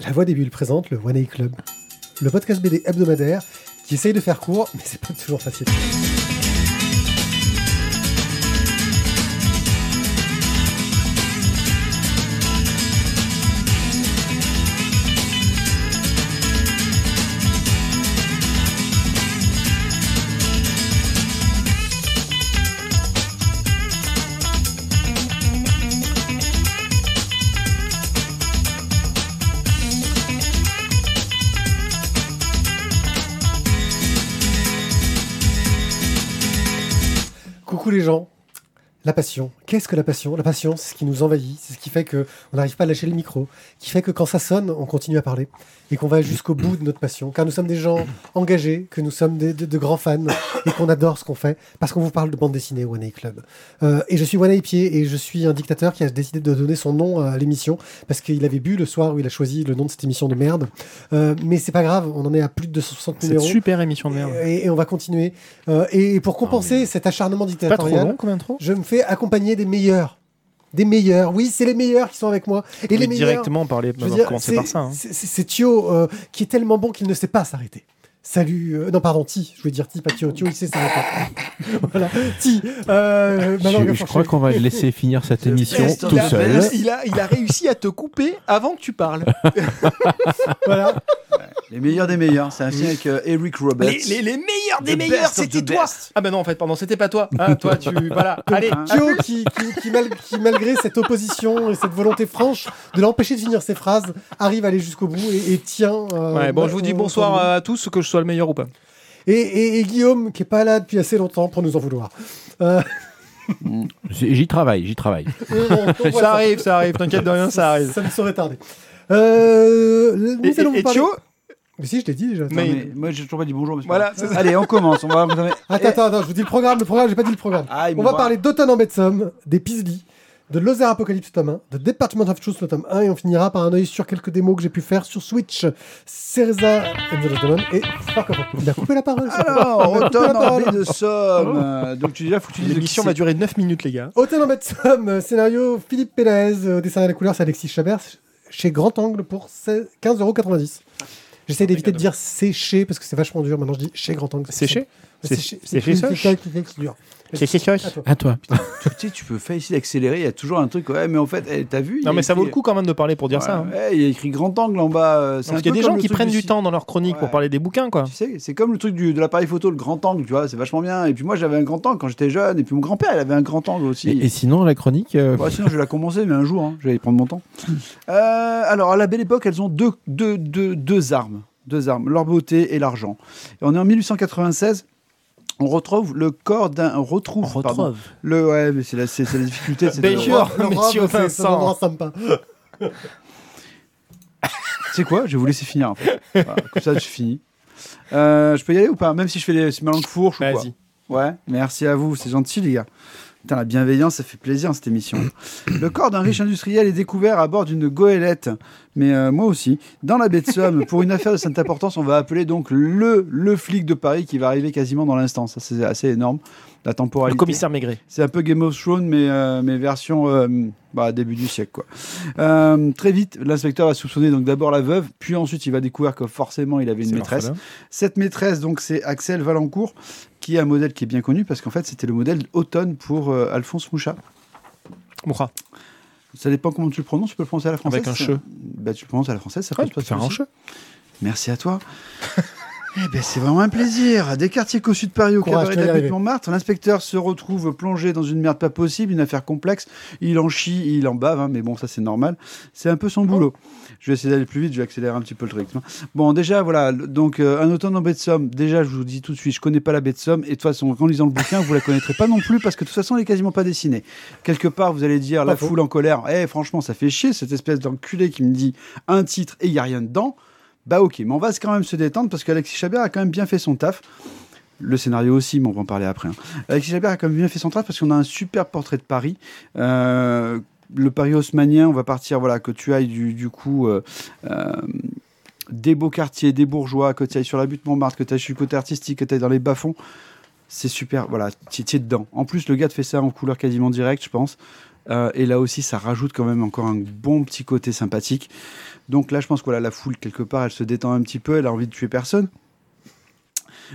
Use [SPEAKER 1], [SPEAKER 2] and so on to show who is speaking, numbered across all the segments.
[SPEAKER 1] La Voix des Bulles présente le One A Club, le podcast BD hebdomadaire qui essaye de faire court, mais c'est pas toujours facile. La passion. Qu'est-ce que la passion? La passion, c'est ce qui nous envahit, c'est ce qui fait que on n'arrive pas à lâcher le micro, qui fait que quand ça sonne, on continue à parler et qu'on va jusqu'au bout de notre passion. Car nous sommes des gens engagés, que nous sommes des- de, de grands fans et qu'on adore ce qu'on fait parce qu'on vous parle de bande dessinée One A Club. Euh, et je suis One A Pied et je suis un dictateur qui a décidé de donner son nom à l'émission parce qu'il avait bu le soir où il a choisi le nom de cette émission de merde. Euh, mais c'est pas grave, on en est à plus de 260
[SPEAKER 2] Cette
[SPEAKER 1] numéros.
[SPEAKER 2] super émission de merde.
[SPEAKER 1] Et, et on va continuer. Euh, et pour compenser cet acharnement
[SPEAKER 2] Pas trop
[SPEAKER 1] dictatorial,
[SPEAKER 2] long,
[SPEAKER 1] je me fais accompagner des meilleurs. Des meilleurs. Oui, c'est les meilleurs qui sont avec moi. Et les
[SPEAKER 2] Mais
[SPEAKER 1] meilleurs.
[SPEAKER 2] directement parler,
[SPEAKER 1] je veux dire, c'est-
[SPEAKER 2] par ça. hein?
[SPEAKER 1] c'est Thio euh, qui est tellement bon qu'il ne sait pas s'arrêter. Salut. euh, non, pardon, Ti. Je voulais dire Ti, pas Thio. Thio, il sait s'arrêter. voilà. Ti. Euh,
[SPEAKER 3] Je, je crois qu'on va le laisser finir cette émission tout
[SPEAKER 4] qu'il a-
[SPEAKER 3] seul.
[SPEAKER 4] Il a, il a réussi à te couper avant que tu parles.
[SPEAKER 1] Voilà.
[SPEAKER 5] Les meilleurs des meilleurs. C'est un film avec euh, Eric Roberts.
[SPEAKER 4] Les, les- les meilleurs des
[SPEAKER 5] The
[SPEAKER 4] meilleurs, c'était toi.
[SPEAKER 5] best.
[SPEAKER 4] Ah ben non, en fait, pardon, c'était pas toi. Ah, toi, tu. Voilà. Allez.
[SPEAKER 5] Hein.
[SPEAKER 1] Thio qui, qui, qui, mal- qui, malgré cette opposition et cette volonté franche de l'empêcher de finir ses phrases, arrive à aller jusqu'au bout et, et tient. euh,
[SPEAKER 4] Ouais, bon, je vous dis bonsoir à tous, que je sois le meilleur ou pas.
[SPEAKER 1] Et, et- et Guillaume, qui est pas là depuis assez longtemps pour nous en vouloir. Euh,
[SPEAKER 3] J'y travaille, j'y travaille.
[SPEAKER 1] on- on voit
[SPEAKER 4] Ça arrive, ça arrive, t'inquiète de rien, ça arrive.
[SPEAKER 1] Ça ne saurait tarder. Euh, nous
[SPEAKER 4] Et,
[SPEAKER 1] allons
[SPEAKER 4] et-
[SPEAKER 1] vous
[SPEAKER 4] et
[SPEAKER 1] parler-
[SPEAKER 4] Thio
[SPEAKER 1] Mais si, je l'ai dit déjà.
[SPEAKER 5] Non,
[SPEAKER 4] Mais-
[SPEAKER 5] mais moi, j'ai toujours pas dit bonjour.
[SPEAKER 4] Voilà, ça.
[SPEAKER 5] Allez, on commence. On va.
[SPEAKER 1] Attends, attends, attends, je vous dis le programme. Le programme, j'ai pas dit le programme.
[SPEAKER 5] Ah,
[SPEAKER 1] On va
[SPEAKER 5] voit.
[SPEAKER 1] parler d'Automne en Betsum, des Pisli, de Lothaire Apocalypse tome 1, de Department of Truth le tome 1, et on finira par un œil sur quelques démos que j'ai pu faire sur Switch, Cereza and the Demon et Spark of. Il a coupé la parole.
[SPEAKER 5] Alors, automne en baie de Somme. Donc, tu dis là, faut que tu dises
[SPEAKER 4] L'émission va durer 9 minutes, les gars.
[SPEAKER 1] Automne en Betsum, euh, scénario Philippe Pérez, euh, dessin à la couleur, c'est Alexis Chabert, chez Grand Angle pour 15,90€. J'essaie d'éviter de dire séché parce que c'est vachement dur. Maintenant, je dis chez Grand Angle.
[SPEAKER 4] Séché?
[SPEAKER 1] C'est
[SPEAKER 4] C'est-
[SPEAKER 1] chez
[SPEAKER 4] c'est chez
[SPEAKER 1] c'est-
[SPEAKER 4] Soch
[SPEAKER 1] c'est-
[SPEAKER 4] chez Soch.
[SPEAKER 1] À toi.
[SPEAKER 5] Tu sais, tu peux faire ici d'accélérer. Il y a toujours un truc. Ouais, mais en fait, eh, t'as vu
[SPEAKER 4] Non,
[SPEAKER 5] a
[SPEAKER 4] mais ça vaut le coup quand même de parler pour dire
[SPEAKER 5] Ouais,
[SPEAKER 4] ça. hein.
[SPEAKER 5] ouais, il y a écrit grand angle en bas. euh, c'est
[SPEAKER 4] Parce qu'il y a des gens qui prennent du temps dans leur chronique pour parler des bouquins, quoi.
[SPEAKER 5] Tu sais, c'est comme le truc du, de l'appareil photo, le grand angle, tu vois, c'est vachement bien. Et puis moi, j'avais un grand angle quand j'étais jeune. Et puis mon grand-père, il avait un grand angle aussi.
[SPEAKER 3] Et, et sinon, la chronique, euh,
[SPEAKER 5] Ouais, sinon, je vais la commencer, mais un jour, hein, je vais y prendre mon temps. Euh, alors, à la belle époque, elles ont deux, deux, deux, deux armes. Deux armes, leur beauté et l'argent. Et on est en 1896. On retrouve le corps d'un. On retrouve. pardon. le, ouais, mais c'est la, c'est, c'est la difficulté. c'est de-
[SPEAKER 4] Ben, sûr. Monsieur Vincent.
[SPEAKER 1] c'est un endroit sympa.
[SPEAKER 5] C'est quoi? Je vais vous laisser finir. en fait. Voilà, comme ça, je finis. Euh, je peux y aller ou pas? Même si je fais les, ma langue fourche ou quoi
[SPEAKER 4] Vas-y.
[SPEAKER 5] Ouais, merci à vous, c'est gentil les gars. Putain, la bienveillance, ça fait plaisir cette émission. Le corps d'un riche industriel est découvert à bord d'une goélette, mais euh, moi aussi, dans la baie de Somme. Pour une affaire de cette importance, on va appeler donc le, le flic de Paris qui va arriver quasiment dans l'instant. Ça, c'est assez énorme. La
[SPEAKER 4] Le
[SPEAKER 5] temporalité.
[SPEAKER 4] commissaire Maigret.
[SPEAKER 5] C'est un peu Game of Thrones, mais, euh, mais version euh, bah, début du siècle. Quoi. Très vite, l'inspecteur va soupçonner donc d'abord la veuve, puis ensuite il va découvrir que forcément il avait une maîtresse. Cette maîtresse, donc, c'est Axel Valancourt, qui est un modèle qui est bien connu parce qu'en fait, c'était le modèle automne pour euh, Alphonse Mouchat.
[SPEAKER 4] Moura.
[SPEAKER 5] Ça dépend comment tu le prononces, tu peux le prononcer à la française.
[SPEAKER 4] Avec un che.
[SPEAKER 5] Bah, tu le prononces à la française, ça
[SPEAKER 4] Ouais,
[SPEAKER 5] de
[SPEAKER 4] faire un che.
[SPEAKER 5] Merci à toi. Eh ben, c'est vraiment un plaisir. Des quartiers cossus de Paris au
[SPEAKER 1] Courage,
[SPEAKER 5] cabaret de la. Montmartre, l'inspecteur se retrouve plongé dans une merde pas possible, une affaire complexe. Il en chie, il en bave, hein, mais bon, ça c'est normal. C'est un peu son boulot. Je vais essayer d'aller plus vite, je vais accélérer un petit peu le truc. Bon, déjà, voilà, donc un automne en baie de Somme. Déjà, je vous dis tout de suite, je connais pas la baie de Somme, et de toute façon, en lisant le bouquin, vous la connaîtrez pas non plus, parce que de toute façon, elle est quasiment pas dessinée. Quelque part, vous allez dire, la
[SPEAKER 1] faux.
[SPEAKER 5] foule en colère, eh, franchement, ça fait chier, cette espèce d'enculé qui me dit un titre et il y a rien dedans. Bah ok, mais on va quand même se détendre parce qu'Alexis Chabert a quand même bien fait son taf. Le scénario aussi, mais on va en parler après. hein. Alexis Chabert a quand même bien fait son taf parce qu'on a un super portrait de Paris. Euh, le Paris haussmanien, on va partir, voilà, que tu ailles du, coup euh, euh, des beaux quartiers, des bourgeois, que tu ailles sur la butte Montmartre, que tu ailles sur le côté artistique, que tu ailles dans les bas-fonds. C'est super, voilà, tu es dedans. En plus, le gars te fait ça en couleur quasiment directe, je pense. Et là aussi, ça rajoute quand même encore un bon petit côté sympathique. Donc là, je pense que voilà, la foule, quelque part, elle se détend un petit peu, elle a envie de tuer personne.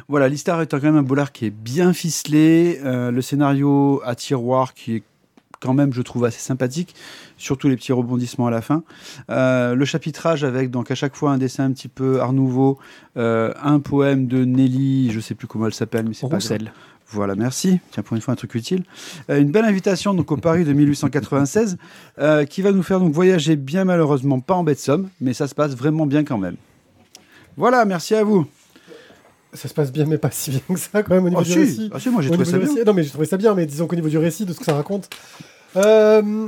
[SPEAKER 5] Voilà, l'histoire est quand même un bolard qui est bien ficelé. euh, le scénario à tiroir qui est quand même, je trouve, assez sympathique. Surtout les petits rebondissements à la fin. Euh, le chapitrage avec donc à chaque fois un dessin un petit peu Art Nouveau, euh, un poème de Nelly, je sais plus comment elle s'appelle, mais c'est pas grave. Voilà, merci. Tiens, pour une fois, un truc utile. Euh, une belle invitation donc au Paris de 1896 euh, qui va nous faire donc voyager bien malheureusement pas en baie de Somme, mais ça se passe vraiment bien quand même. Voilà, merci à vous.
[SPEAKER 1] Ça se passe bien, mais pas si bien que ça, quand même, au niveau
[SPEAKER 5] Ah
[SPEAKER 1] du
[SPEAKER 5] si,
[SPEAKER 1] récit.
[SPEAKER 5] ah si, moi j'ai trouvé ça bien.
[SPEAKER 1] récit- Non, mais j'ai trouvé ça bien, mais disons qu'au niveau du récit, de ce que ça raconte, euh,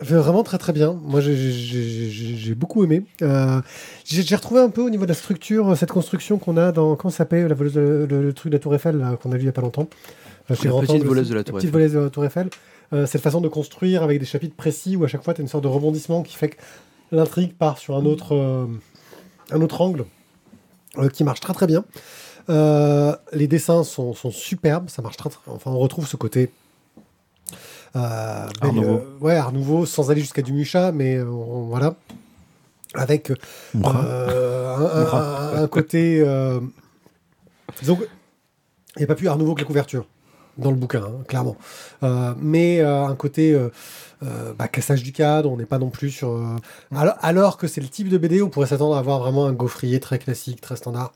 [SPEAKER 1] vraiment très très bien. Moi, j'ai- beaucoup aimé. Euh, j'ai retrouvé un peu au niveau de la structure, cette construction qu'on a dans. Comment ça s'appelle la voleuse de- le, le truc de la Tour Eiffel, qu'on a vu il y a pas longtemps Euh,
[SPEAKER 5] La petite
[SPEAKER 1] Angle
[SPEAKER 5] voleuse de la Tour
[SPEAKER 1] petite voleuse de la Tour Eiffel. Euh, cette façon de construire avec des chapitres précis où à chaque fois, tu as une sorte de rebondissement qui fait que l'intrigue part sur un autre, euh, un autre angle qui marche très très bien. Les dessins sont, sont superbes, ça marche très, très Enfin, on retrouve ce côté. Euh,
[SPEAKER 3] Art Nouveau.
[SPEAKER 1] euh, ouais, Art Nouveau, sans aller jusqu'à du Mucha, mais euh, on- voilà. Avec un, un- un- un côté. Disons il n'y a pas plus Art Nouveau que la couverture dans le bouquin, hein, clairement. Euh, mais euh, un côté euh, bah, cassage du cadre, on n'est pas non plus sur. alors, alors que c'est le type de BD, on pourrait s'attendre à avoir vraiment un gaufrier très classique, très standard.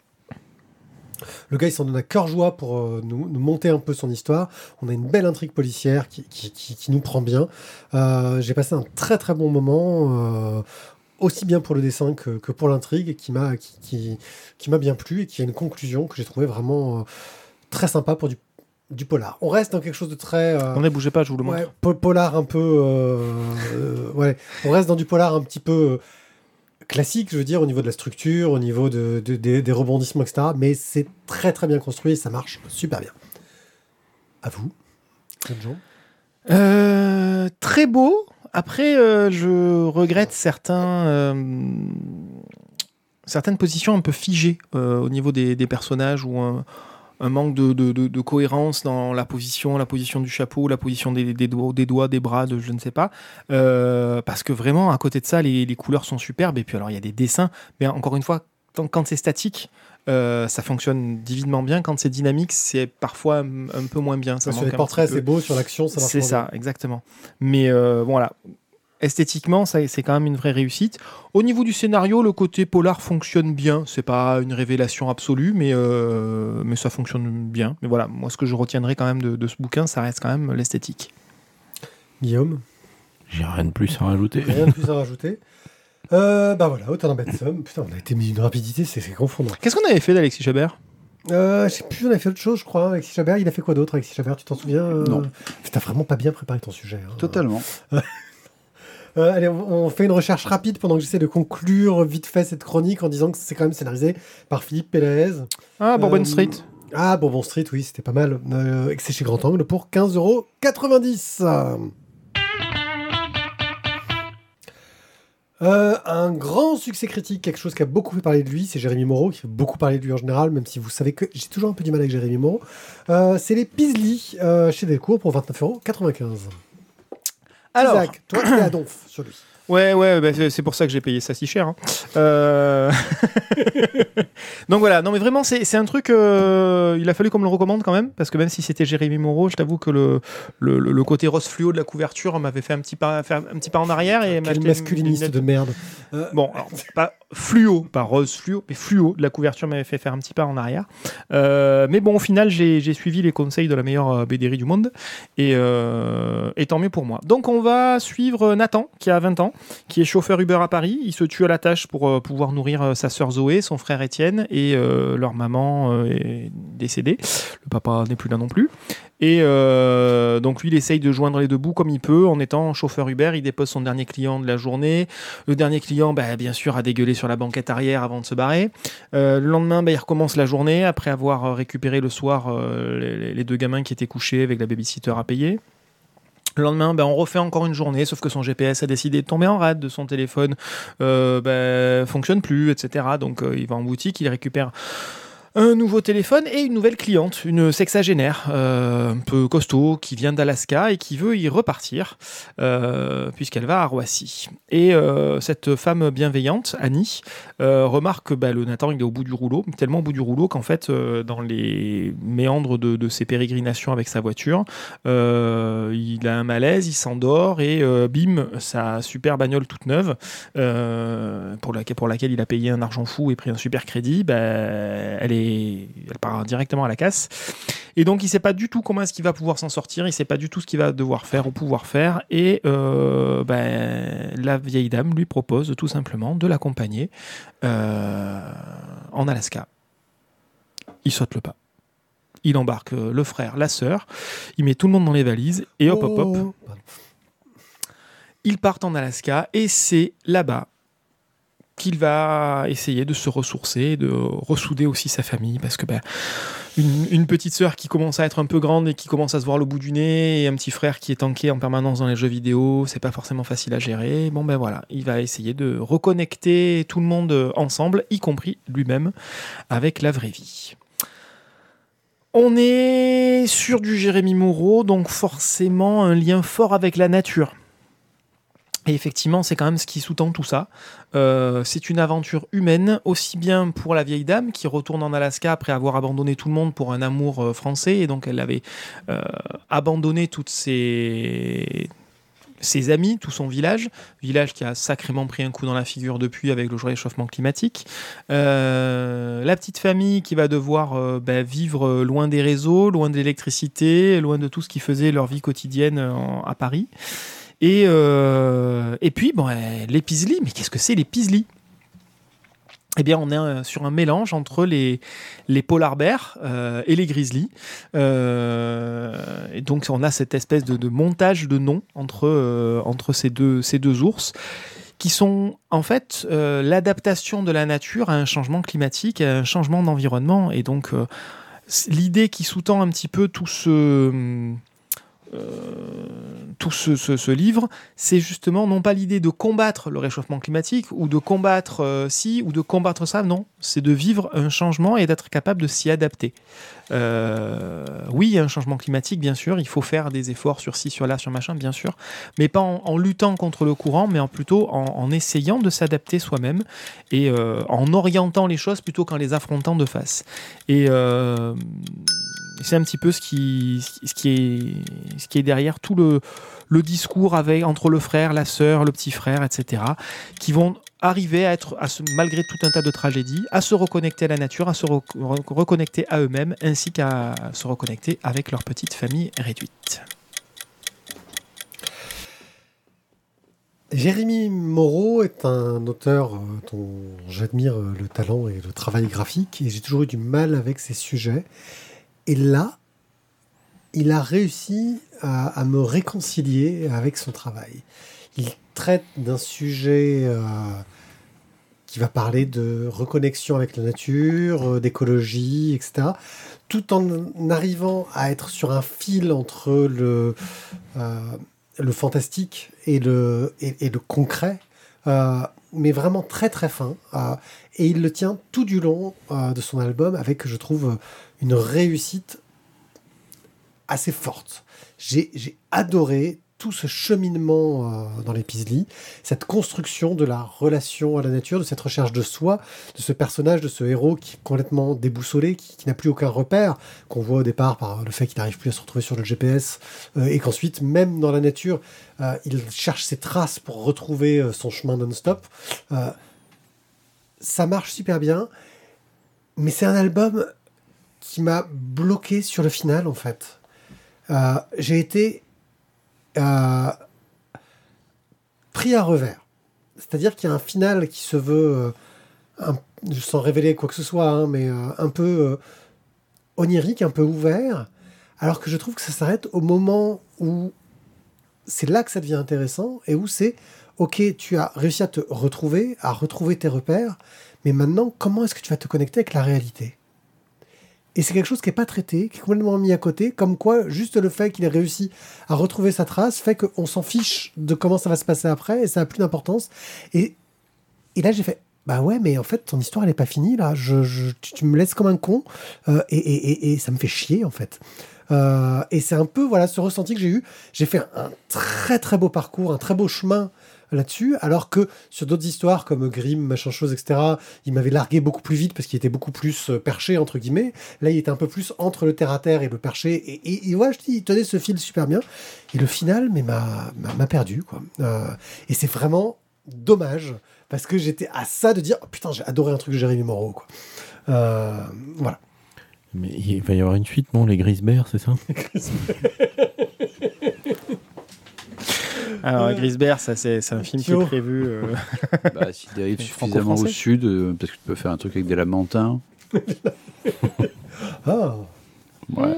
[SPEAKER 1] Le gars, il s'en donne à cœur joie pour euh, nous, nous monter un peu son histoire. On a une belle intrigue policière qui, qui- qui- qui nous prend bien. Euh, J'ai passé un très très bon moment, euh, aussi bien pour le dessin que, que pour l'intrigue, qui m'a qui, qui, qui m'a bien plu et qui a une conclusion que j'ai trouvé vraiment très sympa pour du, du polar. On reste dans quelque chose de très. euh,
[SPEAKER 4] On ne bougez pas, je vous le montre.
[SPEAKER 1] Ouais, po- polar un peu. euh, euh, ouais, on reste dans du polar un petit peu classique, je veux dire, au niveau de la structure, au niveau de, de- des- rebondissements, etc. Mais c'est très très bien construit ça marche super bien. À vous.
[SPEAKER 4] Euh, très beau. Après, euh, je regrette certains, euh, certaines positions un peu figées au niveau des, des personnages ou un, manque de, de- de- de cohérence dans la position, la position du chapeau, la position des, des doigts, des doigts, des bras, de je ne sais pas. Euh, parce que vraiment, à côté de ça, les, les couleurs sont superbes. Et puis alors, il y a des dessins. Mais encore une fois, tant- quand c'est statique, euh, ça fonctionne divinement bien. Quand c'est dynamique, c'est parfois un, un peu moins bien. Ça
[SPEAKER 1] sur les portraits, c'est beau, sur l'action, ça marche
[SPEAKER 4] C'est ça, exactement. Mais euh, bon, voilà. Esthétiquement, c'est quand même une vraie réussite. Au niveau du scénario, le côté polar fonctionne bien. C'est pas une révélation absolue, mais, euh, mais ça fonctionne bien. Mais voilà, moi, ce que je retiendrai quand même de, de ce bouquin, ça reste quand même l'esthétique.
[SPEAKER 1] Guillaume,
[SPEAKER 3] J'ai rien de plus à rajouter.
[SPEAKER 1] rien de plus à rajouter. Euh, bah voilà, autant d'embête somme. Putain, on a été mis d'une rapidité, c'est confondant.
[SPEAKER 4] Qu'est-ce qu'on avait fait d'Alexis Chabert?
[SPEAKER 1] Euh, je sais plus, on a fait autre chose, je crois, avec Alexis Chabert. Il a fait quoi d'autre, Alexis Chabert? Tu t'en souviens euh?
[SPEAKER 5] Non.
[SPEAKER 1] T'as vraiment pas bien préparé ton sujet. hein.
[SPEAKER 5] Totalement.
[SPEAKER 1] Euh, allez, on, fait une recherche rapide pendant que j'essaie de conclure vite fait cette chronique en disant que c'est quand même scénarisé par Philippe Pérez.
[SPEAKER 4] Ah, Bourbon
[SPEAKER 1] Euh,
[SPEAKER 4] Street.
[SPEAKER 1] Ah, Bourbon Street, oui, c'était pas mal. Euh, et que c'est chez Grand Angle pour 15,90€. Euh, un grand succès critique, quelque chose qui a beaucoup fait parler de lui, c'est Jérémy Moreau, qui fait beaucoup parler de lui en général, même si vous savez que j'ai toujours un peu du mal avec Jérémy Moreau. Euh, c'est les Pisli euh, chez Delcourt pour 29,95€.
[SPEAKER 4] Alors,
[SPEAKER 1] Isaac, toi, t'es à donf sur lui.
[SPEAKER 4] Ouais, ouais, bah, c'est pour ça que j'ai payé ça si cher. hein. Euh, Donc voilà, non mais vraiment, c'est c'est un truc, euh, il a fallu qu'on me le recommande quand même, parce que même si c'était Jérémy Moreau, je t'avoue que le, le, le- le côté rose fluo de la couverture m'avait fait un petit pas, faire un petit pas en arrière. et
[SPEAKER 1] Quel
[SPEAKER 4] m'acheter
[SPEAKER 1] masculiniste
[SPEAKER 4] une-
[SPEAKER 1] de merde.
[SPEAKER 4] Bon, alors, pas fluo, pas rose fluo, mais fluo de la couverture m'avait fait faire un petit pas en arrière. Euh, mais bon, au final, j'ai j'ai suivi les conseils de la meilleure euh, BDRI du monde, et, euh, et tant mieux pour moi. Donc on va suivre Nathan, qui a 20 ans, qui est chauffeur Uber à Paris. Il se tue à la tâche pour euh, pouvoir nourrir euh, sa sœur Zoé, son frère Étienne, et euh, leur maman est décédée. Le papa n'est plus là non plus. Et donc lui, il essaye de joindre les deux bouts comme il peut en étant chauffeur Uber. Il dépose son dernier client de la journée. Le dernier client, bah, bien sûr, a dégueulé sur la banquette arrière avant de se barrer. Le lendemain, bah, il recommence la journée après avoir récupéré le soir les, les deux gamins qui étaient couchés avec la babysitter à payer. Le lendemain, ben, on refait encore une journée, sauf que son GPS a décidé de tomber en rade de son téléphone, euh, ben, fonctionne plus, etc. Donc euh, il va en boutique, il récupère un nouveau téléphone et une nouvelle cliente, une sexagénaire, euh, un peu costaud, qui vient d'Alaska et qui veut y repartir, euh, puisqu'elle va à Roissy. Et euh, cette femme bienveillante, Annie, remarque que bah, le Nathan il est au bout du rouleau, tellement au bout du rouleau qu'en fait, dans les méandres de, ses pérégrinations avec sa voiture, il a un malaise, il s'endort et bim, sa super bagnole toute neuve, pour, laquelle, pour laquelle il a payé un argent fou et pris un super crédit, bah, elle, est, elle part directement à la casse. Et donc il sait pas du tout comment est-ce qu'il va pouvoir s'en sortir, il sait pas du tout ce qu'il va devoir faire ou pouvoir faire. Et euh, ben, la vieille dame lui propose tout simplement de l'accompagner euh, en Alaska. Il saute le pas. Il embarque euh, le frère, la sœur, il met tout le monde dans les valises et hop hop hop,
[SPEAKER 1] Oh.
[SPEAKER 4] Ils partent en Alaska et c'est là-bas qu'il va essayer de se ressourcer, de ressouder aussi sa famille, parce que ben, une, petite sœur qui commence à être un peu grande et qui commence à se voir le bout du nez, et un petit frère qui est tanké en permanence dans les jeux vidéo, c'est pas forcément facile à gérer. Bon ben voilà, il va essayer de reconnecter tout le monde ensemble, y compris lui-même, avec la vraie vie. On est sur du Jérémy Moreau, donc forcément un lien fort avec la nature. Et effectivement, c'est quand même ce qui sous-tend tout ça. Euh, c'est une aventure humaine, aussi bien pour la vieille dame qui retourne en Alaska après avoir abandonné tout le monde pour un amour euh, français, et donc elle avait euh, abandonné toutes ses ses amis, tout son village, village qui a sacrément pris un coup dans la figure depuis avec le réchauffement climatique. La petite famille qui va devoir bah, vivre loin des réseaux, loin de l'électricité, loin de tout ce qui faisait leur vie quotidienne en- à Paris. Et, euh, et puis, bon, euh, les Pisli, mais qu'est-ce que c'est les Pisli eh bien, on est euh, sur un mélange entre les, les polar bears et les grizzlies. Et donc, on a cette espèce de, montage de noms entre, entre ces, deux, ces deux ours qui sont en fait l'adaptation de la nature à un changement climatique, à un changement d'environnement. Et donc, l'idée qui sous-tend un petit peu tout ce... euh, tout ce, livre, c'est justement non pas l'idée de combattre le réchauffement climatique ou de combattre euh, ci ou de combattre ça, non, c'est de vivre un changement et d'être capable de s'y adapter. Euh, oui, il y a un changement climatique, bien sûr, il faut faire des efforts sur ci, sur là, sur machin, bien sûr, mais pas en, luttant contre le courant, mais en plutôt en, essayant de s'adapter soi-même et euh, en orientant les choses plutôt qu'en les affrontant de face. Et euh, c'est un petit peu ce qui, est, derrière tout le, discours avec, entre le frère, la sœur, le petit frère, etc., qui vont arriver à être, malgré tout un tas de tragédies, à se reconnecter à la nature, à se re- re- reconnecter à eux-mêmes, ainsi qu'à se reconnecter avec leur petite famille réduite.
[SPEAKER 1] Jérémy Moreau est un auteur euh, dont j'admire euh, le talent et le travail graphique, et j'ai toujours eu du mal avec ses sujets. Et là, il a réussi à, me réconcilier avec son travail. Il traite d'un sujet euh, qui va parler de reconnexion avec la nature, euh, d'écologie, etc., tout en arrivant à être sur un fil entre le, euh, fantastique et le, et, et le concret, mais vraiment très très fin. et il le tient tout du long euh, de son album avec, je trouve, une réussite assez forte. J'ai adoré tout ce cheminement euh, dans les Pisli, cette construction de la relation à la nature, de cette recherche de soi, de ce personnage, de ce héros qui est complètement déboussolé, qui, n'a plus aucun repère, qu'on voit au départ par le fait qu'il n'arrive plus à se retrouver sur le GPS, euh, et qu'ensuite, même dans la nature, euh, il cherche ses traces pour retrouver son chemin non-stop. Ça marche super bien, mais c'est un album qui m'a bloqué sur le final, en fait. J'ai été pris à revers. C'est-à-dire qu'il y a un final qui se veut, euh, sans révéler quoi que ce soit, hein, mais euh, un peu euh, onirique, un peu ouvert, alors que je trouve que ça s'arrête au moment où c'est là que ça devient intéressant et où c'est ok, tu as réussi à te retrouver, à retrouver tes repères, mais maintenant, comment est-ce que tu vas te connecter avec la réalité? Et c'est quelque chose qui n'est pas traité, qui est complètement mis à côté, comme quoi juste le fait qu'il ait réussi à retrouver sa trace fait qu'on s'en fiche de comment ça va se passer après et ça n'a plus d'importance. Et, et là, j'ai fait bah ouais, mais en fait, ton histoire, elle est pas finie, là. Je, tu, me laisses comme un con, euh, et, et, et, et ça me fait chier, en fait. Euh, et c'est un peu, voilà, ce ressenti que j'ai eu. J'ai fait un très, très beau parcours, un très beau chemin là-dessus, alors que sur d'autres histoires comme Grimm, machin chose, etc., il m'avait largué beaucoup plus vite parce qu'il était beaucoup plus euh, perché, entre guillemets. Là, il était un peu plus entre le terre-à-terre et le perché. Et, et, et ouais, je dis, il tenait ce fil super bien. Et le final, mais m'a perdu, quoi. Euh, et c'est vraiment dommage parce que j'étais à ça de dire, oh, putain, j'ai adoré un truc de Jérémy Moreau, quoi. Euh, voilà.
[SPEAKER 3] Mais il va y avoir une suite, non? Les Grisberts, c'est ça?
[SPEAKER 4] Alors. Grisbert, ça, c'est un film qui est prévu. euh,
[SPEAKER 5] Bah, S'il dérive suffisamment au sud, euh, parce que tu peux faire un truc avec des lamentins.
[SPEAKER 1] Ah,
[SPEAKER 5] Ouais.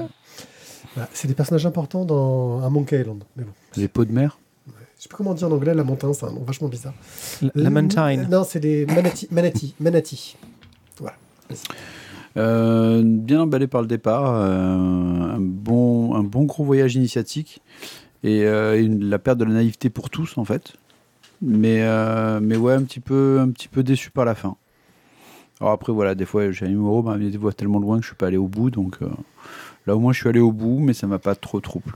[SPEAKER 1] Bah, c'est des personnages importants dans un Monkey Island. Mais bon,
[SPEAKER 5] Les pots de mer.
[SPEAKER 1] je sais pas comment dire en anglais, lamentin, c'est un nom vachement bizarre.
[SPEAKER 4] Lamentine.
[SPEAKER 1] Non, c'est des manati, manati, manati. Voilà.
[SPEAKER 5] Euh, bien emballé par le départ, euh, un, bon, un bon gros voyage initiatique et euh, une- la perte de la naïveté pour tous en fait. Mais, euh, mais ouais, un petit, peu, un petit peu déçu par la fin. Alors après, voilà, des fois, j'ai un numéro, bah, des voix tellement loin que je suis pas allé au bout. Donc euh, là, au moins, je suis allé au bout, mais ça m'a pas trop trop plu.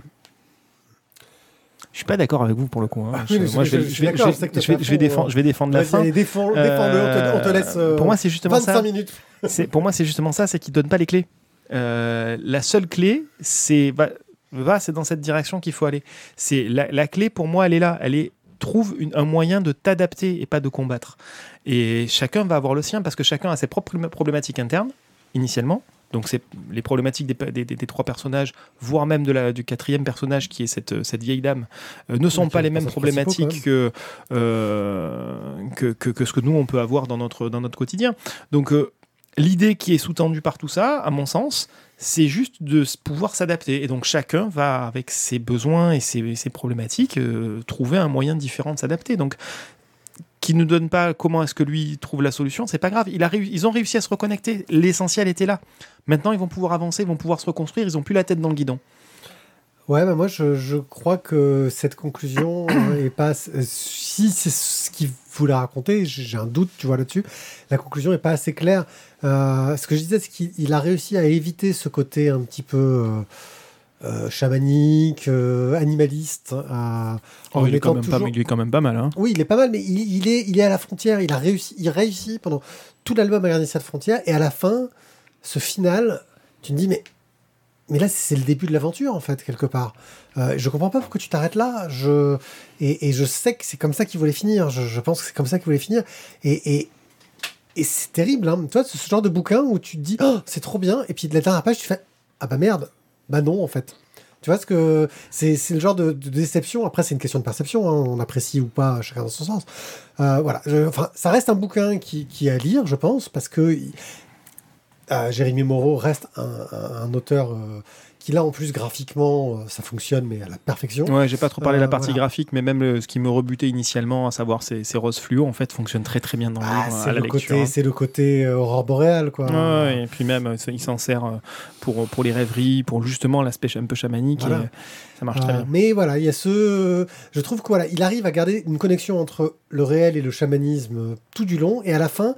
[SPEAKER 4] Je suis pas d'accord avec vous pour le coup. hein.
[SPEAKER 1] Ah
[SPEAKER 4] Je-
[SPEAKER 1] oui,
[SPEAKER 4] moi,
[SPEAKER 1] je-
[SPEAKER 4] je vais,
[SPEAKER 1] je
[SPEAKER 4] défendre, je vais défendre la fin.
[SPEAKER 1] on te, on te laisse
[SPEAKER 4] Euh, pour moi, c'est justement
[SPEAKER 1] 25
[SPEAKER 4] ça.
[SPEAKER 1] minutes.
[SPEAKER 4] C'est pour moi, c'est justement ça, c'est qu'il donne pas les clés. Euh, la seule clé, c'est va, va, c'est dans cette direction qu'il faut aller. C'est la, la clé pour moi, elle est là. Elle est trouve une- un moyen de t'adapter et pas de combattre. Et chacun va avoir le sien parce que chacun a ses propres problématiques internes initialement. Donc c'est les problématiques des, des- des- des trois personnages, voire même de la, du quatrième personnage qui est cette, cette vieille dame, euh, ne sont
[SPEAKER 1] Oui,
[SPEAKER 4] pas les mêmes problématiques que, euh, que, que, que ce que nous on peut avoir dans notre, dans notre quotidien. Donc euh, l'idée qui est sous-tendue par tout ça, à mon sens, c'est juste de pouvoir s'adapter. Et donc chacun va, avec ses besoins et ses, problématiques, euh, trouver un moyen différent de s'adapter. Donc qui ne donne pas comment est-ce que lui trouve la solution, c'est pas grave. Ils ont réussi à se reconnecter. L'essentiel était là. Maintenant, ils vont pouvoir avancer, ils vont pouvoir se reconstruire. Ils ont plus la tête dans le guidon.
[SPEAKER 1] Ouais, bah moi je, je crois que cette conclusion euh, est pas. Si c'est ce qu'il voulait raconter, j'ai un doute, tu vois, là-dessus. La conclusion est pas assez claire. Euh, ce que je disais, c'est qu'il il a réussi à éviter ce côté un petit peu euh, euh, chamanique, euh, animaliste. euh, en
[SPEAKER 4] il, est quand même pas, il est quand même pas mal. Hein.
[SPEAKER 1] Oui, il est pas mal, mais il, il est, il est à la frontière. Il a réussi, il réussit pendant tout l'album à garder cette frontière. Et à la fin, ce final, tu te dis, mais, mais là, c'est le début de l'aventure, en fait, quelque part. Euh, je comprends pas pourquoi tu t'arrêtes là. Je, et, je sais que c'est comme ça qu'il voulait finir. Je, pense que c'est comme ça qu'il voulait finir. Et, et, c'est terrible, hein. Toi, c'est ce genre de bouquin où tu te dis, oh, c'est trop bien. Et puis de la dernière page, tu fais, ah bah merde. Bah non, en fait. Tu vois ce que c'est, le genre de, déception. Après, c'est une question de perception. hein. On apprécie ou pas, chacun dans son sens. Euh, voilà. Enfin, ça reste un bouquin qui, qui est à lire, je pense, parce que euh, Jérémy Moreau reste un, un- un auteur euh, qui, là, en plus, graphiquement, euh, ça fonctionne, mais à la perfection.
[SPEAKER 4] Ouais, j'ai pas trop parlé de la
[SPEAKER 1] Euh,
[SPEAKER 4] partie
[SPEAKER 1] voilà.
[SPEAKER 4] graphique, mais même le- ce qui me rebutait initialement, à savoir ces, ces roses fluo, en fait, fonctionne très très bien dans le
[SPEAKER 1] Ah,
[SPEAKER 4] livre à la lecture. hein.
[SPEAKER 1] c'est le côté aurore boréale, quoi.
[SPEAKER 4] Ouais, et puis même, il s'en sert pour, pour les rêveries, pour justement l'aspect un peu chamanique.
[SPEAKER 1] Voilà.
[SPEAKER 4] et ça marche très bien.
[SPEAKER 1] mais voilà, il y a ce. Je trouve que voilà, il arrive à garder une connexion entre le réel et le chamanisme tout du long, et à la fin,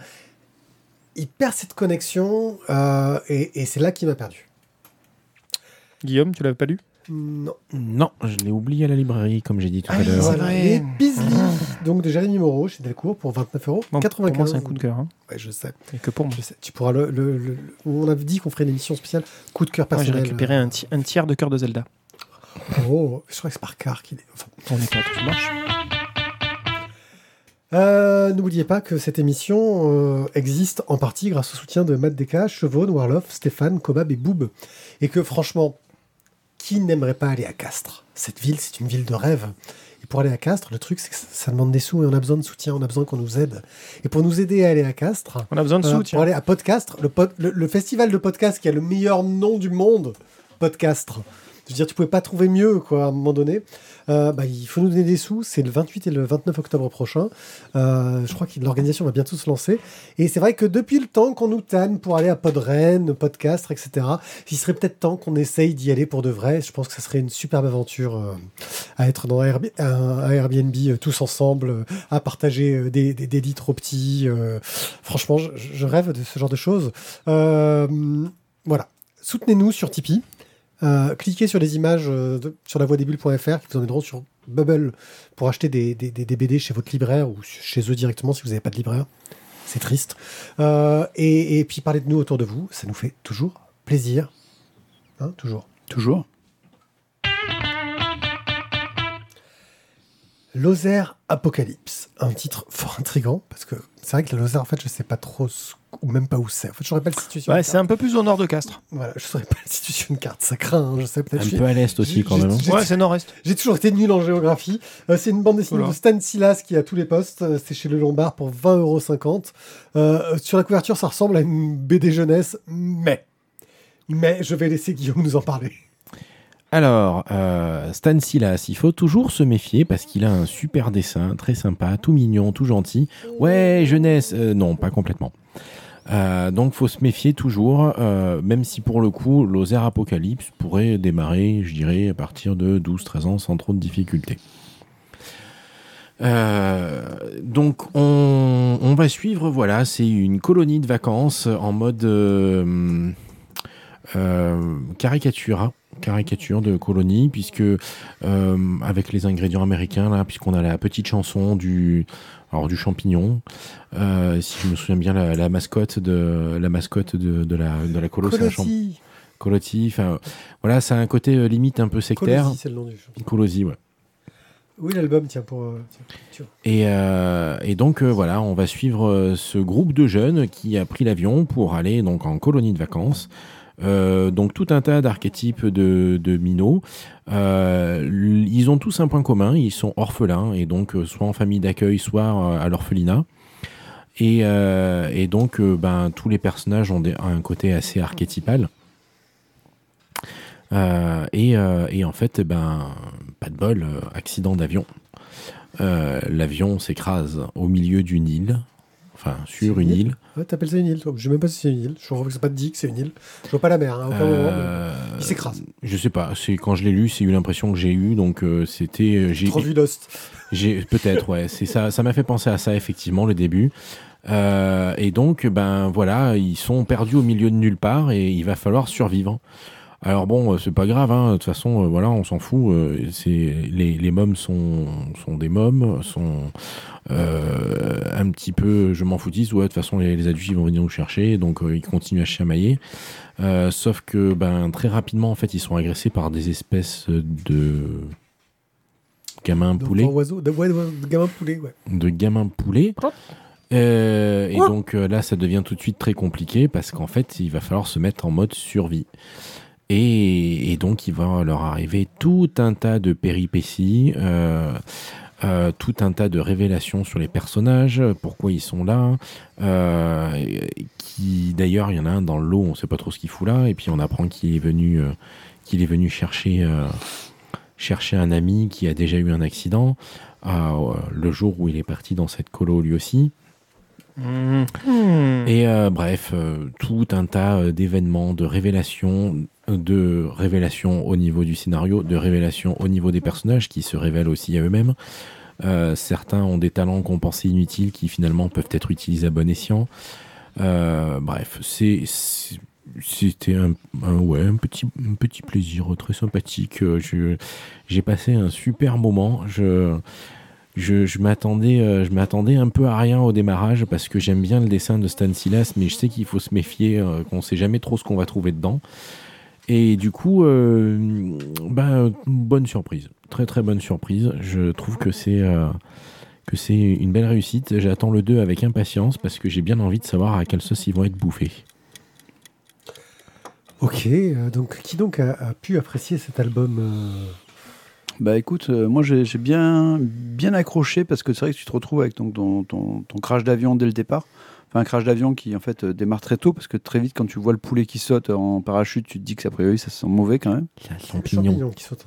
[SPEAKER 1] il perd cette connexion, euh, et, et c'est là qu'il m'a perdu.
[SPEAKER 4] Guillaume, tu l'avais pas lu?
[SPEAKER 1] Non.
[SPEAKER 3] Non, je l'ai oublié à la librairie, comme j'ai dit tout
[SPEAKER 4] Ah
[SPEAKER 3] à
[SPEAKER 4] oui,
[SPEAKER 3] l'heure.
[SPEAKER 4] c'est
[SPEAKER 1] Voilà.
[SPEAKER 4] vrai.
[SPEAKER 1] Et Beasley, donc de Jérémy Moreau chez Delcourt pour 29 euros.
[SPEAKER 4] Bon,
[SPEAKER 1] 95.
[SPEAKER 4] Pour moi, c'est un coup de cœur. hein.
[SPEAKER 1] Ouais, je sais.
[SPEAKER 4] Et que pour moi.
[SPEAKER 1] Je sais. Tu pourras le, le- le- le- On avait dit qu'on ferait une émission spéciale coup de cœur
[SPEAKER 4] Moi, j'ai
[SPEAKER 1] personnel.
[SPEAKER 4] récupéré un, ti- un tiers de cœur de Zelda.
[SPEAKER 1] Oh, je crois que c'est par car qu'il est. enfin,
[SPEAKER 4] On est pas tout marche.
[SPEAKER 1] Euh, N'oubliez pas que cette émission euh, existe en partie grâce au soutien de Matt Deka, Chevaune, Warloff, Stéphane, Kobab et Boob. Et que franchement, qui n'aimerait pas aller à Castres? Cette ville, c'est une ville de rêve. Et pour aller à Castres, le truc, c'est que ça- demande des sous et on a besoin de soutien, on a besoin qu'on nous aide. Et pour nous aider à aller à Castres,
[SPEAKER 4] On a besoin de
[SPEAKER 1] euh,
[SPEAKER 4] soutien.
[SPEAKER 1] pour aller à Podcastre, le, pod- le, le festival de podcast qui a le meilleur nom du monde, Podcastre. Je veux dire, tu pouvais pas trouver mieux, quoi, à un moment donné. Euh, bah, il faut nous donner des sous. C'est le 28 et le 29 octobre prochain. Euh, je crois que l'organisation va bientôt se lancer. Et c'est vrai que depuis le temps qu'on nous tanne pour aller à Podren, Podcast, etc., il serait peut-être temps qu'on essaye d'y aller pour de vrai. Je pense que ce serait une superbe aventure euh, à être dans un Airb- un- un Airbnb tous ensemble, à partager des, des, des trop petits. franchement, je, rêve de ce genre de choses. Voilà. Soutenez-nous sur Tipeee. Euh, cliquez sur les images euh, sur lavoidesbulles.fr qui vous emmèneront sur Bubble pour acheter des, des- des- des BD chez votre libraire ou chez eux directement si vous n'avez pas de libraire. C'est triste. Euh, et, et puis parlez de nous autour de vous, ça nous fait toujours plaisir. Hein, toujours.
[SPEAKER 5] Toujours.
[SPEAKER 1] Lozère Apocalypse, un titre fort intrigant parce que c'est vrai que la Lozère, en fait, je sais pas trop ce- ou même pas où c'est. En fait, je saurais pas le situer
[SPEAKER 4] Ouais, c'est un peu plus au nord de Castres.
[SPEAKER 1] Voilà, je saurais pas le situer sur une carte. Ça craint, hein, je sais peut-être.
[SPEAKER 3] Un
[SPEAKER 1] je suis-
[SPEAKER 3] peu à l'est aussi,
[SPEAKER 1] j'ai-
[SPEAKER 3] quand même. hein.
[SPEAKER 4] Ouais, c'est nord-est.
[SPEAKER 1] J'ai toujours été nul en géographie. Euh, c'est une bande dessinée
[SPEAKER 4] Voilà.
[SPEAKER 1] de Stan Silas qui est à tous les postes. Euh, C'est chez Le Lombard pour 20,50€. Euh, sur la couverture, ça ressemble à une BD jeunesse, mais. Mais je vais laisser Guillaume nous en parler.
[SPEAKER 3] Alors, euh, Stan Silas, il faut toujours se méfier parce qu'il a un super dessin, très sympa, tout mignon, tout gentil. Ouais, jeunesse, euh, non, pas complètement. Euh, donc, faut se méfier toujours, euh, même si pour le coup, Lozère Apocalypse pourrait démarrer, je dirais, à partir de 12-13 ans sans trop de difficultés. Donc on, on va suivre, voilà, c'est une colonie de vacances en mode euh, caricature, de colonie, puisque euh, avec les ingrédients américains là, puisqu'on a la petite chanson du alors du champignon, euh, si je me souviens bien, la, la mascotte de la mascotte de, de la de la colo,
[SPEAKER 1] Colossi.
[SPEAKER 3] Enfin voilà, ça a un côté euh, limite un peu sectaire.
[SPEAKER 1] Colossi, c'est le nom du
[SPEAKER 3] ouais.
[SPEAKER 1] Oui, l'album, tiens, pour. euh, tiens.
[SPEAKER 3] Et, euh, et donc euh, voilà, on va suivre ce groupe de jeunes qui a pris l'avion pour aller donc en colonie de vacances. Euh, donc tout un tas d'archétypes de, minots. Euh, ils ont tous un point commun, ils sont orphelins et donc euh, soit en famille d'accueil, soit à l'orphelinat. Et, donc ben, tous les personnages ont un côté assez archétypal. Et, en fait, ben, pas de bol, accident d'avion. L'avion s'écrase au milieu d'une île, enfin sur
[SPEAKER 1] C'est
[SPEAKER 3] une
[SPEAKER 1] une île
[SPEAKER 3] île.
[SPEAKER 1] Ouais, t'appelles ça une île, toi. Je sais même pas si c'est une île. Je crois que c'est pas dit que c'est une île. Je vois pas la mer, hein, à aucun moment.
[SPEAKER 3] Euh,
[SPEAKER 1] Il s'écrase.
[SPEAKER 3] Je sais pas, c'est quand je l'ai lu, c'est eu l'impression que j'ai eu, donc euh, c'était, euh, j'ai,
[SPEAKER 1] Trop vu Lost.
[SPEAKER 3] j'ai peut-être, ouais, c'est ça, ça m'a fait penser à ça effectivement le début. Euh, et donc, ben voilà, ils sont perdus au milieu de nulle part et il va falloir survivre. Alors bon, euh, c'est pas grave, hein, de toute façon, euh, voilà, on s'en fout. euh, c'est les, les mômes sont, sont des mômes, sont euh, un petit peu, je m'en foutise. Ouais, de toute façon, les, les adultes ils vont venir nous chercher, donc euh, ils continuent à chamailler. Euh, sauf que, ben, très rapidement, en fait, ils sont agressés par des espèces de gamins poulets
[SPEAKER 1] oiseau, de, ouais, de gamin poulet, ouais.
[SPEAKER 3] de gamins poulets. Euh, et donc euh, là, ça devient tout de suite très compliqué parce qu'en fait, il va falloir se mettre en mode survie. Et, et donc, il va leur arriver tout un tas de péripéties, euh, euh, tout un tas de révélations sur les personnages, pourquoi ils sont là. euh, qui d'ailleurs, il y en a un dans l'eau, on sait pas trop ce qu'il fout là, et puis on apprend qu'il est venu, euh, qu'il est venu chercher, euh, chercher un ami qui a déjà eu un accident. euh, le jour où il est parti dans cette colo lui aussi.
[SPEAKER 4] Hmm.
[SPEAKER 3] Et euh, bref, euh, tout un tas d'événements, de révélations, de révélations au niveau du scénario, de révélations au niveau des personnages qui se révèlent aussi à eux-mêmes. Euh, certains ont des talents qu'on pensait inutiles qui finalement peuvent être utilisés à bon escient. Euh, bref, c'est c'était un, ouais, un, petit, un petit plaisir très sympathique. Euh, J'ai passé un super moment. Je, je, je m'attendais je m'attendais un peu à rien au démarrage parce que j'aime bien le dessin de Stan Silas, mais je sais qu'il faut se méfier, qu'on sait jamais trop ce qu'on va trouver dedans. Et du coup, euh, ben, bonne surprise, très très bonne surprise. Je trouve que c'est euh, que c'est une belle réussite. J'attends le 2 avec impatience parce que j'ai bien envie de savoir à quelle sauce ils vont être bouffés.
[SPEAKER 1] Ok, euh, donc qui donc a, a pu apprécier cet album euh,
[SPEAKER 5] Bah écoute, euh, moi j'ai j'ai bien, bien accroché parce que c'est vrai que tu te retrouves avec ton, ton, ton, ton crash d'avion dès le départ. Enfin un crash d'avion qui en fait euh, démarre très tôt parce que très vite quand tu vois le poulet qui saute en parachute, tu te dis que a priori ça sent mauvais quand même.
[SPEAKER 3] Il y a le
[SPEAKER 1] Le
[SPEAKER 3] champignon.
[SPEAKER 1] qui saute.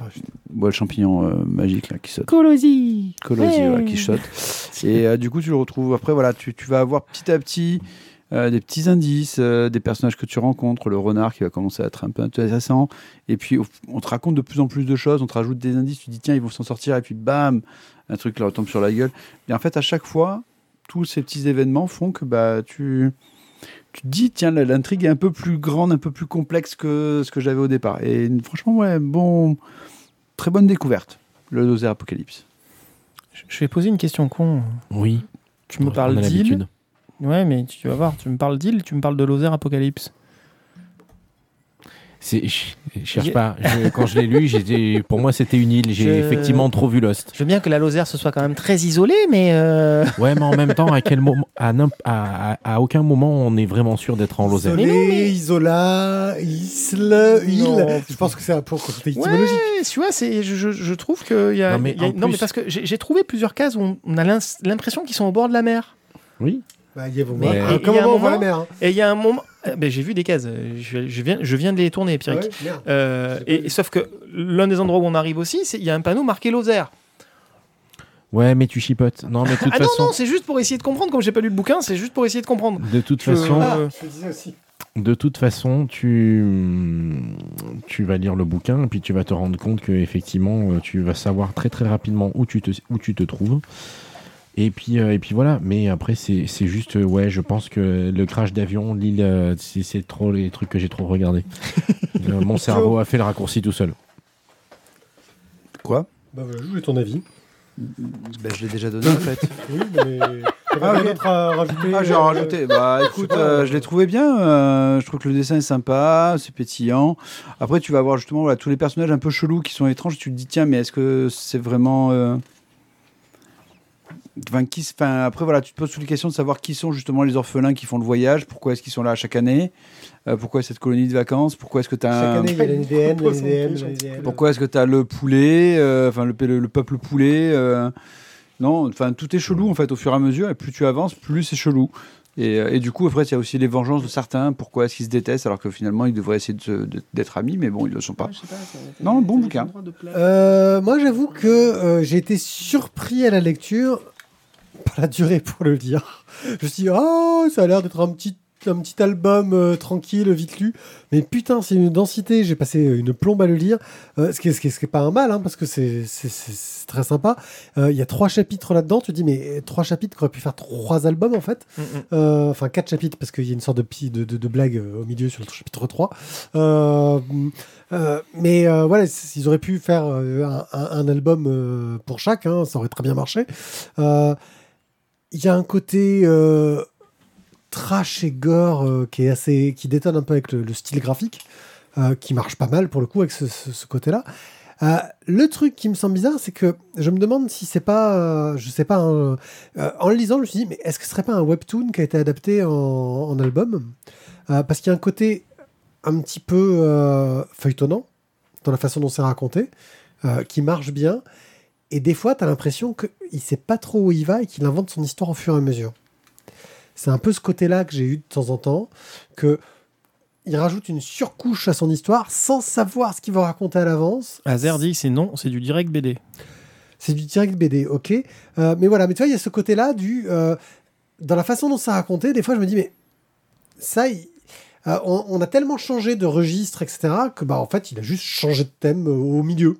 [SPEAKER 1] Ah, je-
[SPEAKER 5] Bon, le champignon euh, magique là qui saute.
[SPEAKER 3] Colosi
[SPEAKER 5] Colosi, voilà, qui saute. Et euh, du coup, tu le retrouves. Après, voilà, tu, tu vas avoir petit à petit euh, des petits indices, euh, des personnages que tu rencontres, le renard qui va commencer à être un peu intéressant. Et puis, on te raconte de plus en plus de choses, on te rajoute des indices, tu te dis, tiens, ils vont s'en sortir, et puis bam, un truc leur tombe sur la gueule. Et en fait, à chaque fois, tous ces petits événements font que bah, tu. Tu te dis, tiens, l'intrigue est un peu plus grande, un peu plus complexe que ce que j'avais au départ. Et franchement, ouais, bon, très bonne découverte, le Dozer Apocalypse.
[SPEAKER 4] Je je vais poser une question con.
[SPEAKER 3] Oui.
[SPEAKER 4] Tu me parles d'île. Ouais, mais tu vas voir, tu me parles d'île, tu me parles de Lothaire Apocalypse.
[SPEAKER 3] Je je cherche pas. Je- quand je l'ai lu, pour moi, c'était une île. J'ai
[SPEAKER 4] Je-
[SPEAKER 3] effectivement trop vu Lost.
[SPEAKER 4] Je veux bien que la Lozère ce soit quand même très isolé, mais euh,
[SPEAKER 3] Ouais, mais en même temps, à quel moment, à, n'imp- à, à- à aucun moment, on est vraiment sûr d'être en Lozère.
[SPEAKER 1] Isolé,
[SPEAKER 4] Mais
[SPEAKER 1] Isola, Isle, île. Je pense que c'est un peu côté
[SPEAKER 4] ouais,
[SPEAKER 1] étymologique.
[SPEAKER 4] tu vois, c'est, je, je- je trouve que y a,
[SPEAKER 3] Non, mais
[SPEAKER 4] il y a- non, mais parce que j'ai, trouvé plusieurs cases où on- a l'impression qu'ils sont au bord de la mer.
[SPEAKER 3] Oui.
[SPEAKER 1] Bah, il y a,
[SPEAKER 3] Mais-
[SPEAKER 1] à un
[SPEAKER 4] Et il y a un
[SPEAKER 1] moment, on voit la
[SPEAKER 4] moment-
[SPEAKER 1] mer. hein.
[SPEAKER 4] Et il y a un moment, euh, ben, j'ai vu des cases. euh, Je, je viens, je viens de les tourner,
[SPEAKER 1] Ah
[SPEAKER 4] Pierrick.
[SPEAKER 1] ouais.
[SPEAKER 4] Euh, et, sauf que l'un des endroits où on arrive aussi, c'est il y a un panneau marqué Lozère.
[SPEAKER 3] Ouais, mais tu chipotes. Non, mais de toute
[SPEAKER 4] Ah non,
[SPEAKER 3] façon,
[SPEAKER 4] non, c'est juste pour essayer de comprendre. Comme j'ai pas lu le bouquin, c'est juste pour essayer de comprendre.
[SPEAKER 3] de toute
[SPEAKER 4] Je-
[SPEAKER 3] façon,
[SPEAKER 1] Ah,
[SPEAKER 4] Euh,
[SPEAKER 1] je le disais aussi.
[SPEAKER 3] de toute façon, tu tu vas lire le bouquin et puis tu vas te rendre compte que effectivement, euh, tu vas savoir très très rapidement où tu te où tu te trouves. Et puis euh, et puis voilà. Mais après, c'est c'est juste euh, ouais, je pense que le crash d'avion, l'île, euh, c'est trop les trucs que j'ai trop regardé. Euh, mon cerveau a fait le raccourci tout seul.
[SPEAKER 5] Quoi?
[SPEAKER 1] Bah, voilà, je voulais ton avis.
[SPEAKER 5] Ben, Je l'ai déjà donné en fait.
[SPEAKER 1] Oui, mais.
[SPEAKER 5] Ah,
[SPEAKER 1] rien d'autre à rajouter
[SPEAKER 5] Ah, j'ai
[SPEAKER 1] euh,
[SPEAKER 5] rajouté. Bah écoute, je l'ai trouvé bien. euh, je trouve que le dessin est sympa, c'est pétillant. Après, tu vas voir justement voilà, tous les personnages un peu chelous qui sont étranges. Tu te dis, tiens, mais est-ce que c'est vraiment. Enfin, qui... enfin, après, voilà, tu te poses toutes les questions de savoir qui sont justement les orphelins qui font le voyage, pourquoi est-ce qu'ils sont là chaque année, euh, pourquoi cette colonie de vacances, pourquoi est-ce que tu as
[SPEAKER 1] Chaque année, il y a.
[SPEAKER 5] Pourquoi est-ce que tu as le poulet, euh, enfin le, le- le peuple poulet euh, Non, enfin tout est chelou en fait au fur et à mesure, et plus tu avances, plus c'est chelou. Et, et du coup, après, il y a aussi les vengeances de certains. Pourquoi est-ce qu'ils se détestent alors que finalement ils devraient essayer de se- de- d'être amis, mais bon, ils ne le sont pas. Non, bon bouquin.
[SPEAKER 1] Euh, moi, j'avoue que euh, j'ai été surpris à la lecture la durée, pour le dire. Je me suis dit, oh, ça a l'air d'être un petit, un petit album euh, tranquille, vite lu. Mais putain, c'est une densité. J'ai passé une plombe à le lire. Euh, ce qui est, ce qui est- ce qui est pas un mal, hein, parce que c'est très sympa. Euh, Il y a trois chapitres là-dedans. Tu te dis, mais trois chapitres qui auraient pu faire trois albums, en fait.
[SPEAKER 4] Mm, mm.
[SPEAKER 1] Euh, enfin quatre chapitres parce qu'il y a une sorte de, pi- de, de, de blague euh, au milieu sur le chapitre 3. Euh, euh, mais euh, voilà, ils auraient pu faire euh, un, un- un album euh, pour chaque, hein, ça aurait très bien marché. Euh, Il y a un côté euh, trash et gore euh, qui est assez, qui détonne un peu avec le, le style graphique, euh, qui marche pas mal pour le coup avec ce, côté-là. Le truc qui me semble bizarre, c'est que je me demande si c'est pas, je sais pas, en le lisant, je me suis dit, mais est-ce que ce serait pas un webtoon qui a été adapté en, album? Parce qu'il y a un côté un petit peu feuilletonnant dans la façon dont c'est raconté, qui marche bien. Et des fois, tu as l'impression qu'il sait pas trop où il va et qu'il invente son histoire au fur et à mesure. C'est un peu ce côté-là que j'ai eu de temps en temps, que il rajoute une surcouche à son histoire sans savoir ce qu'il va raconter à l'avance.
[SPEAKER 4] Azer dit c'est non, c'est du direct BD.
[SPEAKER 1] C'est du direct BD, ok. Euh, mais voilà, mais tu vois, il y a ce côté-là du. euh, dans la façon dont c'est raconté, des fois, je me dis, mais ça, il- euh, on, on a tellement changé de registre, etc., que bah, en fait, il a juste changé de thème au milieu,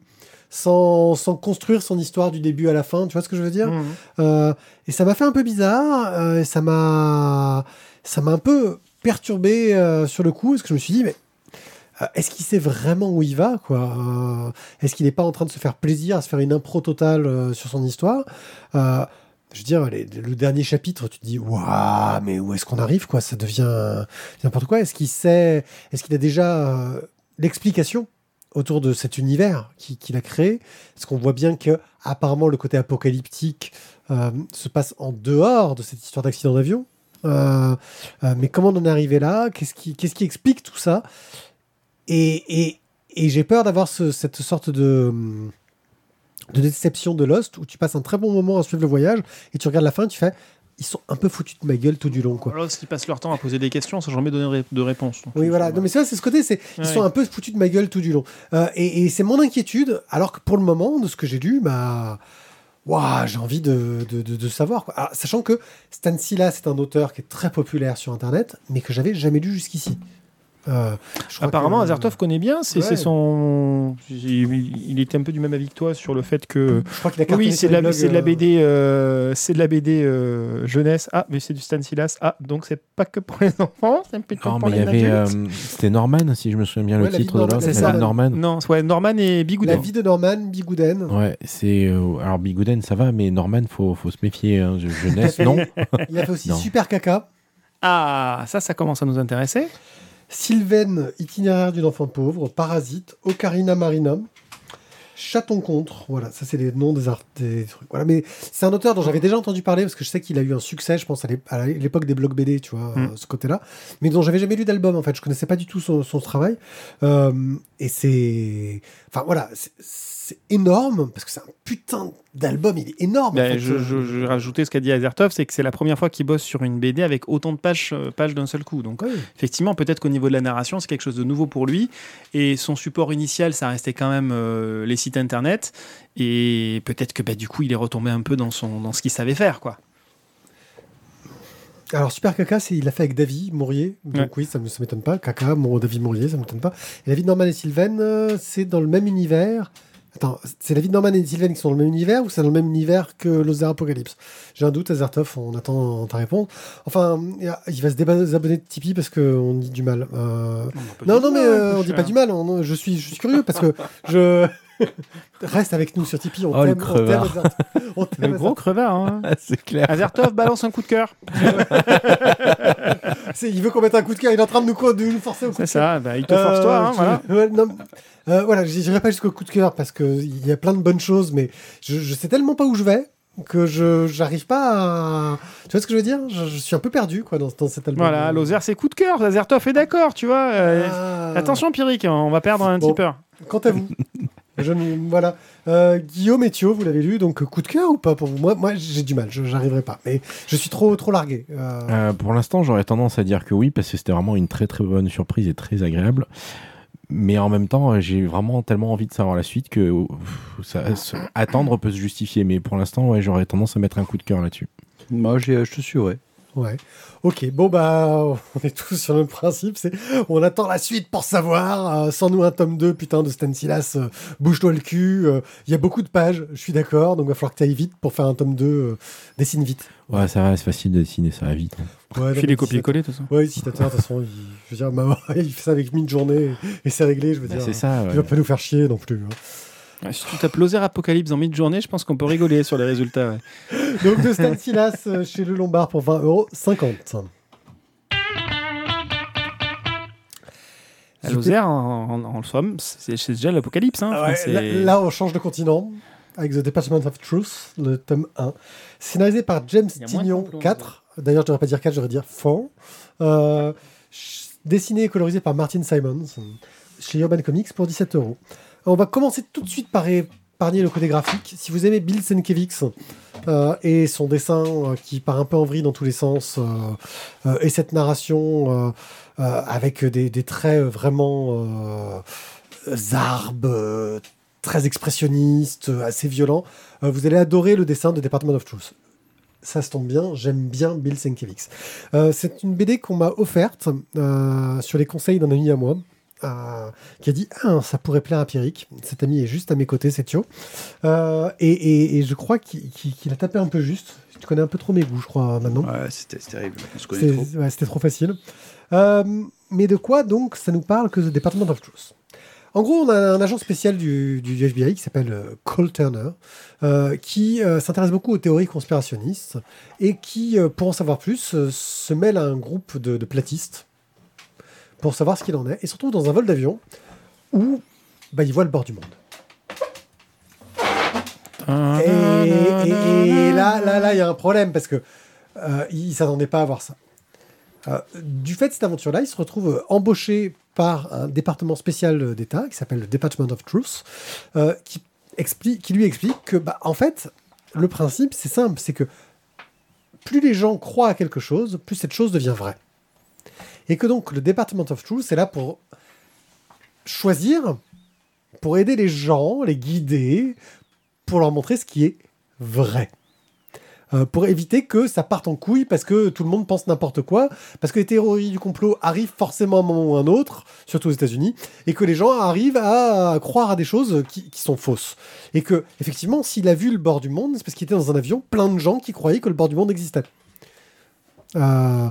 [SPEAKER 1] sans, sans construire son histoire du début à la fin. Tu vois ce que je veux dire
[SPEAKER 4] Mhm.
[SPEAKER 1] Euh, Et ça m'a fait un peu bizarre. euh, et ça m'a, ça m'a un peu perturbé euh, sur le coup, parce que je me suis dit, mais est-ce qu'il sait vraiment où il va quoi Est-ce qu'il n'est pas en train de se faire plaisir à se faire une impro totale sur son histoire Je veux dire, les- le dernier chapitre, tu te dis, waouh, mais où est-ce qu'on arrive quoi? Ça devient n'importe quoi. Est-ce qu'il sait Est-ce qu'il a déjà l'explication? Autour de cet univers qui- qu'il a créé. Parce qu'on voit bien que apparemment le côté apocalyptique euh, se passe en dehors de cette histoire d'accident d'avion. Euh, euh, mais comment on en est arrivé là? Qu'est-ce qui, explique tout ça? Et, et, j'ai peur d'avoir ce- cette sorte de, de déception de Lost où tu passes un très bon moment à suivre le voyage et tu regardes la fin tu fais ils sont un peu foutus de ma gueule tout du long. Quoi.
[SPEAKER 4] Alors, s'ils passent leur temps à poser des questions, sans jamais donner de réponse. Donc,
[SPEAKER 1] Oui, voilà. Non, mais ça, c'est ce côté, c'est ils
[SPEAKER 4] Ouais.
[SPEAKER 1] sont un peu foutus de ma gueule tout du long. Euh, et et c'est mon inquiétude, alors que pour le moment, de ce que j'ai lu, bah, ouah, j'ai envie de, de, de- de savoir. Quoi. Alors, sachant que Stan Silas c'est un auteur qui est très populaire sur Internet, mais que j'avais jamais lu jusqu'ici. Euh,
[SPEAKER 4] Apparemment,
[SPEAKER 1] que-
[SPEAKER 4] Azertov connaît bien. C'est
[SPEAKER 1] Ouais.
[SPEAKER 4] son. Il, il était un peu du même avis que toi sur le fait que.
[SPEAKER 1] Je crois qu'il a
[SPEAKER 4] Oui, c'est de, la-
[SPEAKER 1] blogs,
[SPEAKER 4] de la
[SPEAKER 1] euh,
[SPEAKER 4] BD, euh, c'est de la BD euh, jeunesse. Ah, mais c'est du Stan Silas. Ah, donc c'est pas que pour les enfants, c'est plutôt
[SPEAKER 3] Non,
[SPEAKER 4] pour
[SPEAKER 3] mais il y
[SPEAKER 4] les
[SPEAKER 3] avait.
[SPEAKER 4] adultes.
[SPEAKER 3] euh, C'était Norman, si je me souviens bien
[SPEAKER 1] Ouais,
[SPEAKER 3] le
[SPEAKER 1] la
[SPEAKER 3] titre
[SPEAKER 1] de
[SPEAKER 3] l'autre.
[SPEAKER 1] c'est
[SPEAKER 3] La
[SPEAKER 1] ça.
[SPEAKER 3] vie de Norman.
[SPEAKER 4] Non, ouais, Norman et
[SPEAKER 1] La
[SPEAKER 4] Bigouden.
[SPEAKER 1] vie de Norman Bigouden.
[SPEAKER 3] Ouais, c'est. euh, alors, Bigouden, ça va, mais Norman, faut, faut se méfier. hein. Je- Jeunesse, non.
[SPEAKER 1] Il a fait aussi
[SPEAKER 3] Non.
[SPEAKER 1] Super Caca.
[SPEAKER 4] Ah, ça, ça commence à nous intéresser.
[SPEAKER 1] Sylvaine, itinéraire d'une enfant pauvre, Parasite, Ocarina Marina, Chaton contre, voilà, ça c'est les noms des, art- des trucs. Voilà, mais c'est un auteur dont j'avais déjà entendu parler parce que je sais qu'il a eu un succès, je pense à l'é- à l'époque des blogs BD, tu vois,
[SPEAKER 4] Mm.
[SPEAKER 1] euh, ce côté-là, mais dont j'avais jamais lu d'album en fait, je connaissais pas du tout son, son travail. Euh, et c'est, enfin voilà, c'est- c'est énorme parce que c'est un putain d'album, il est énorme. en
[SPEAKER 4] Ben,
[SPEAKER 1] fait.
[SPEAKER 4] je, je, je vais rajouter ce qu'a dit Azertov, c'est que c'est la première fois qu'il bosse sur une BD avec autant de pages, euh, pages d'un seul coup. Donc, effectivement, peut-être qu'au niveau de la narration, c'est quelque chose de nouveau pour lui. Et son support initial, ça restait quand même euh, les sites internet. Et peut-être que bah, du coup, il est retombé un peu dans, son, dans ce qu'il savait faire. quoi.
[SPEAKER 1] Alors, Super Caca, c'est, il l'a fait avec David Mourier. Donc,
[SPEAKER 4] Ouais.
[SPEAKER 1] oui, ça ne m'étonne pas. Caca, mon David Mourier, ça ne m'étonne pas. Et la vie de Norman et Sylvain, euh, c'est dans le même univers. Attends, c'est la vie de Norman et Sylvain qui sont dans le même univers ou c'est dans le même univers que Loser Apocalypse? J'ai un doute, Azertov, on attend ta réponse. Enfin, il va se désabonner de Tipeee parce qu'on dit du mal. Euh, Non, non, mais euh, on dit pas du mal. on- je, suis, je suis curieux parce que je. Reste avec nous sur Tipeee. On
[SPEAKER 3] Oh, le
[SPEAKER 1] t'aime, on t'aime,
[SPEAKER 3] crevard.
[SPEAKER 1] Azertov. On t'aime,
[SPEAKER 4] Le gros crevard. Hein.
[SPEAKER 3] c'est clair.
[SPEAKER 4] Azertov balance un coup de cœur.
[SPEAKER 1] C'est- Il veut qu'on mette un coup de cœur. Il est en train de nous, de nous forcer au coup
[SPEAKER 4] C'est
[SPEAKER 1] de cœur.
[SPEAKER 4] ça, bah, il te force toi.
[SPEAKER 1] Euh,
[SPEAKER 4] Hein,
[SPEAKER 1] je-
[SPEAKER 4] voilà.
[SPEAKER 1] ouais, non, euh, voilà, j'irai pas jusqu'au coup de cœur parce qu'il y a plein de bonnes choses, mais je, je sais tellement pas où je vais que je j'arrive pas à. Tu vois ce que je veux dire? Je, je suis un peu perdu quoi dans, dans cet album.
[SPEAKER 4] Voilà, Lozer, c'est coup de cœur. Azertov est d'accord, tu vois. euh,
[SPEAKER 1] Ah.
[SPEAKER 4] Attention, Pierrick, on va perdre un
[SPEAKER 1] Bon.
[SPEAKER 4] petit peu.
[SPEAKER 1] Quant à vous, je ne- voilà. Euh, Guillaume et Thio, vous l'avez lu, donc coup de cœur ou pas pour vous? Moi, moi j'ai du mal, je j'arriverai pas, mais je suis trop trop largué. Euh,
[SPEAKER 3] Euh, pour l'instant, j'aurais tendance à dire que oui, parce que c'était vraiment une très très bonne surprise et très agréable. Mais en même temps, j'ai vraiment tellement envie de savoir la suite que euh, ça, ça- attendre peut se justifier. Mais pour l'instant, ouais, j'aurais tendance à mettre un coup de cœur là-dessus.
[SPEAKER 5] Moi, j'ai- je te suis, ouais.
[SPEAKER 1] Ouais. Ok. Bon bah, on est tous sur le même principe. C'est, on attend la suite pour savoir. Euh, sans nous un tome 2, putain de Stanislas, euh, bouge-toi le cul. Euh, Il y a beaucoup de pages. Je suis d'accord. Donc va falloir que tu ailles vite pour faire un tome 2. euh, dessine vite.
[SPEAKER 3] Ouais, ça va, c'est facile de dessiner, ça va vite. hein.
[SPEAKER 1] Ouais,
[SPEAKER 4] les copier-coller, tout ça.
[SPEAKER 1] Ouais, citateur, de toute façon, il, je veux dire, il fait ça avec une journée et c'est réglé. Je veux
[SPEAKER 3] Bah,
[SPEAKER 1] dire,
[SPEAKER 3] c'est ça.
[SPEAKER 1] il va pas nous faire chier non plus. hein.
[SPEAKER 4] Si tu tapes Lozer Apocalypse en mid-journée, je pense qu'on peut rigoler sur les résultats. ouais.
[SPEAKER 1] Donc de Stanislas euh, chez Le Lombard pour 20 euros 50.
[SPEAKER 4] À Lozer, en, en- en somme, c'est déjà l'apocalypse. Hein.
[SPEAKER 1] Ah ouais, là, là, on change de continent avec The Department of Truth, le tome 1. Scénarisé par James Tignon,
[SPEAKER 4] complons,
[SPEAKER 1] 4. D'ailleurs, je devrais pas dire 4, je devrais dire 4. Euh, ch- dessiné et colorisé par Martin Simons chez Urban Comics pour 17 euros. On va commencer tout de suite par épargner le côté graphique. Si vous aimez Bill Sienkiewicz euh, et son dessin euh, qui part un peu en vrille dans tous les sens euh, et cette narration avec des, traits vraiment zarbes, très expressionnistes, assez violents, vous allez adorer le dessin de Department of Truth. Ça se tombe bien, j'aime bien Bill Sienkiewicz. C'est une BD qu'on m'a offerte sur les conseils d'un ami à moi. Euh, qui a dit ah, ça pourrait plaire à Pierrick. Cet ami est juste à mes côtés, c'est Thio. Euh, et, et- et je crois qu'il a tapé un peu juste. Tu connais un peu trop mes goûts, je crois, maintenant.
[SPEAKER 5] Ouais, c'était terrible. On se connaît
[SPEAKER 1] C'est-
[SPEAKER 5] trop.
[SPEAKER 1] ouais, C'était trop facile. Euh, mais de quoi donc ça nous parle que The Department of Truth? En gros, on a un agent spécial du, du FBI qui s'appelle Cole Turner, euh, qui euh, s'intéresse beaucoup aux théories conspirationnistes et qui, euh, pour en savoir plus, se mêle à un groupe de, de platistes pour savoir ce qu'il en est et se retrouve dans un vol d'avion où bah, il voit le bord du monde. Et, là, là, là, il y a un problème parce que euh, il s'attendait pas à voir ça. Euh, du fait de cette aventure-là, il se retrouve euh, embauché par un département spécial d'État qui s'appelle le Department of Truth, euh, qui lui explique que, bah, en fait, le principe, c'est simple, c'est que plus les gens croient à quelque chose, plus cette chose devient vraie. Et que donc le Department of Truth est là pour choisir, pour aider les gens, les guider, pour leur montrer ce qui est vrai. Euh, pour éviter que ça parte en couille parce que tout le monde pense n'importe quoi, parce que les théories du complot arrivent forcément à un moment ou à un autre, surtout aux États-Unis, et que les gens arrivent à croire à des choses qui, qui sont fausses. Et que, effectivement, s'il a vu le bord du monde, c'est parce qu'il était dans un avion plein de gens qui croyaient que le bord du monde existait. Euh,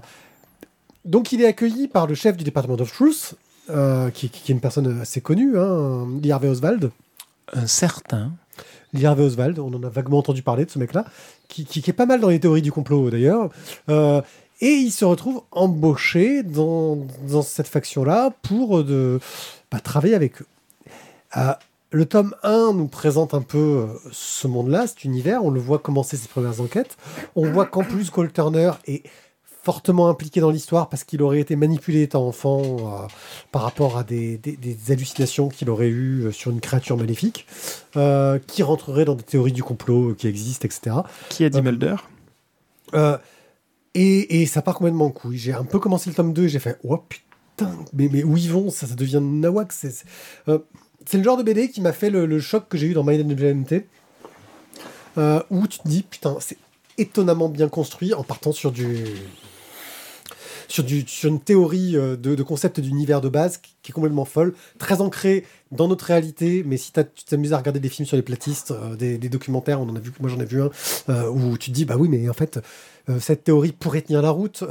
[SPEAKER 1] donc il est accueilli par le chef du Department of Truth, euh, qui, est une personne assez connue, hein, Lee Harvey Oswald.
[SPEAKER 4] Un certain.
[SPEAKER 1] Lee Harvey Oswald, on en a vaguement entendu parler de ce mec-là, qui, qui- qui est pas mal dans les théories du complot d'ailleurs. Euh, et il se retrouve embauché dans, dans cette faction-là pour euh, de, bah, travailler avec eux. Euh, le tome 1 nous présente un peu euh, ce monde-là, cet univers. On le voit commencer ses premières enquêtes. On voit qu'en plus, Cole Turner est fortement impliqué dans l'histoire parce qu'il aurait été manipulé étant enfant euh, par rapport à des, des- des hallucinations qu'il aurait eues euh, sur une créature maléfique, euh, qui rentrerait dans des théories du complot qui existent, etc.
[SPEAKER 4] Qui a dit Mulder?
[SPEAKER 1] et, et ça part complètement en couille. J'ai un peu commencé le tome 2 et j'ai fait Oh putain, mais, mais où ils vont? Ça, ça devient nawak. C'est le genre de BD qui m'a fait le, le choc que j'ai eu dans My. Euh, où tu te dis Putain, c'est étonnamment bien construit en partant sur du. Sur, une théorie euh, de, concept d'univers de base qui, est complètement folle, très ancrée dans notre réalité. Mais si tu t'amuses à regarder des films sur les platistes, euh, des, documentaires, on en a vu, moi j'en ai vu un, euh, où tu te dis bah oui, mais en fait, cette théorie pourrait tenir la route.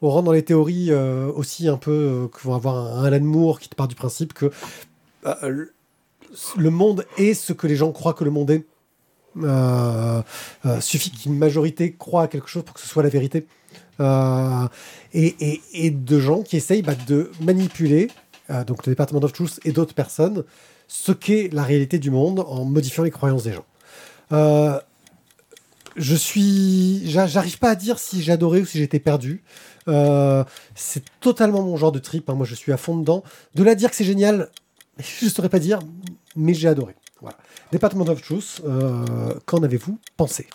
[SPEAKER 1] On rentre dans les théories aussi un peu que vont avoir un, Alan Moore qui te part du principe que le- monde est ce que les gens croient que le monde est. Suffit qu'une majorité croit à quelque chose pour que ce soit la vérité. Euh, et, de gens qui essayent bah, de manipuler, euh, donc le Department of Truth et d'autres personnes, ce qu'est la réalité du monde en modifiant les croyances des gens. Euh, je suis, j'a- j'arrive pas à dire si adoré ou si j'étais perdu. C'est totalement mon genre de trip. hein. Moi, je suis à fond dedans. De là dire que c'est génial, je saurais pas dire, mais j'ai adoré. Voilà. Department of Truth. qu'en avez-vous pensé?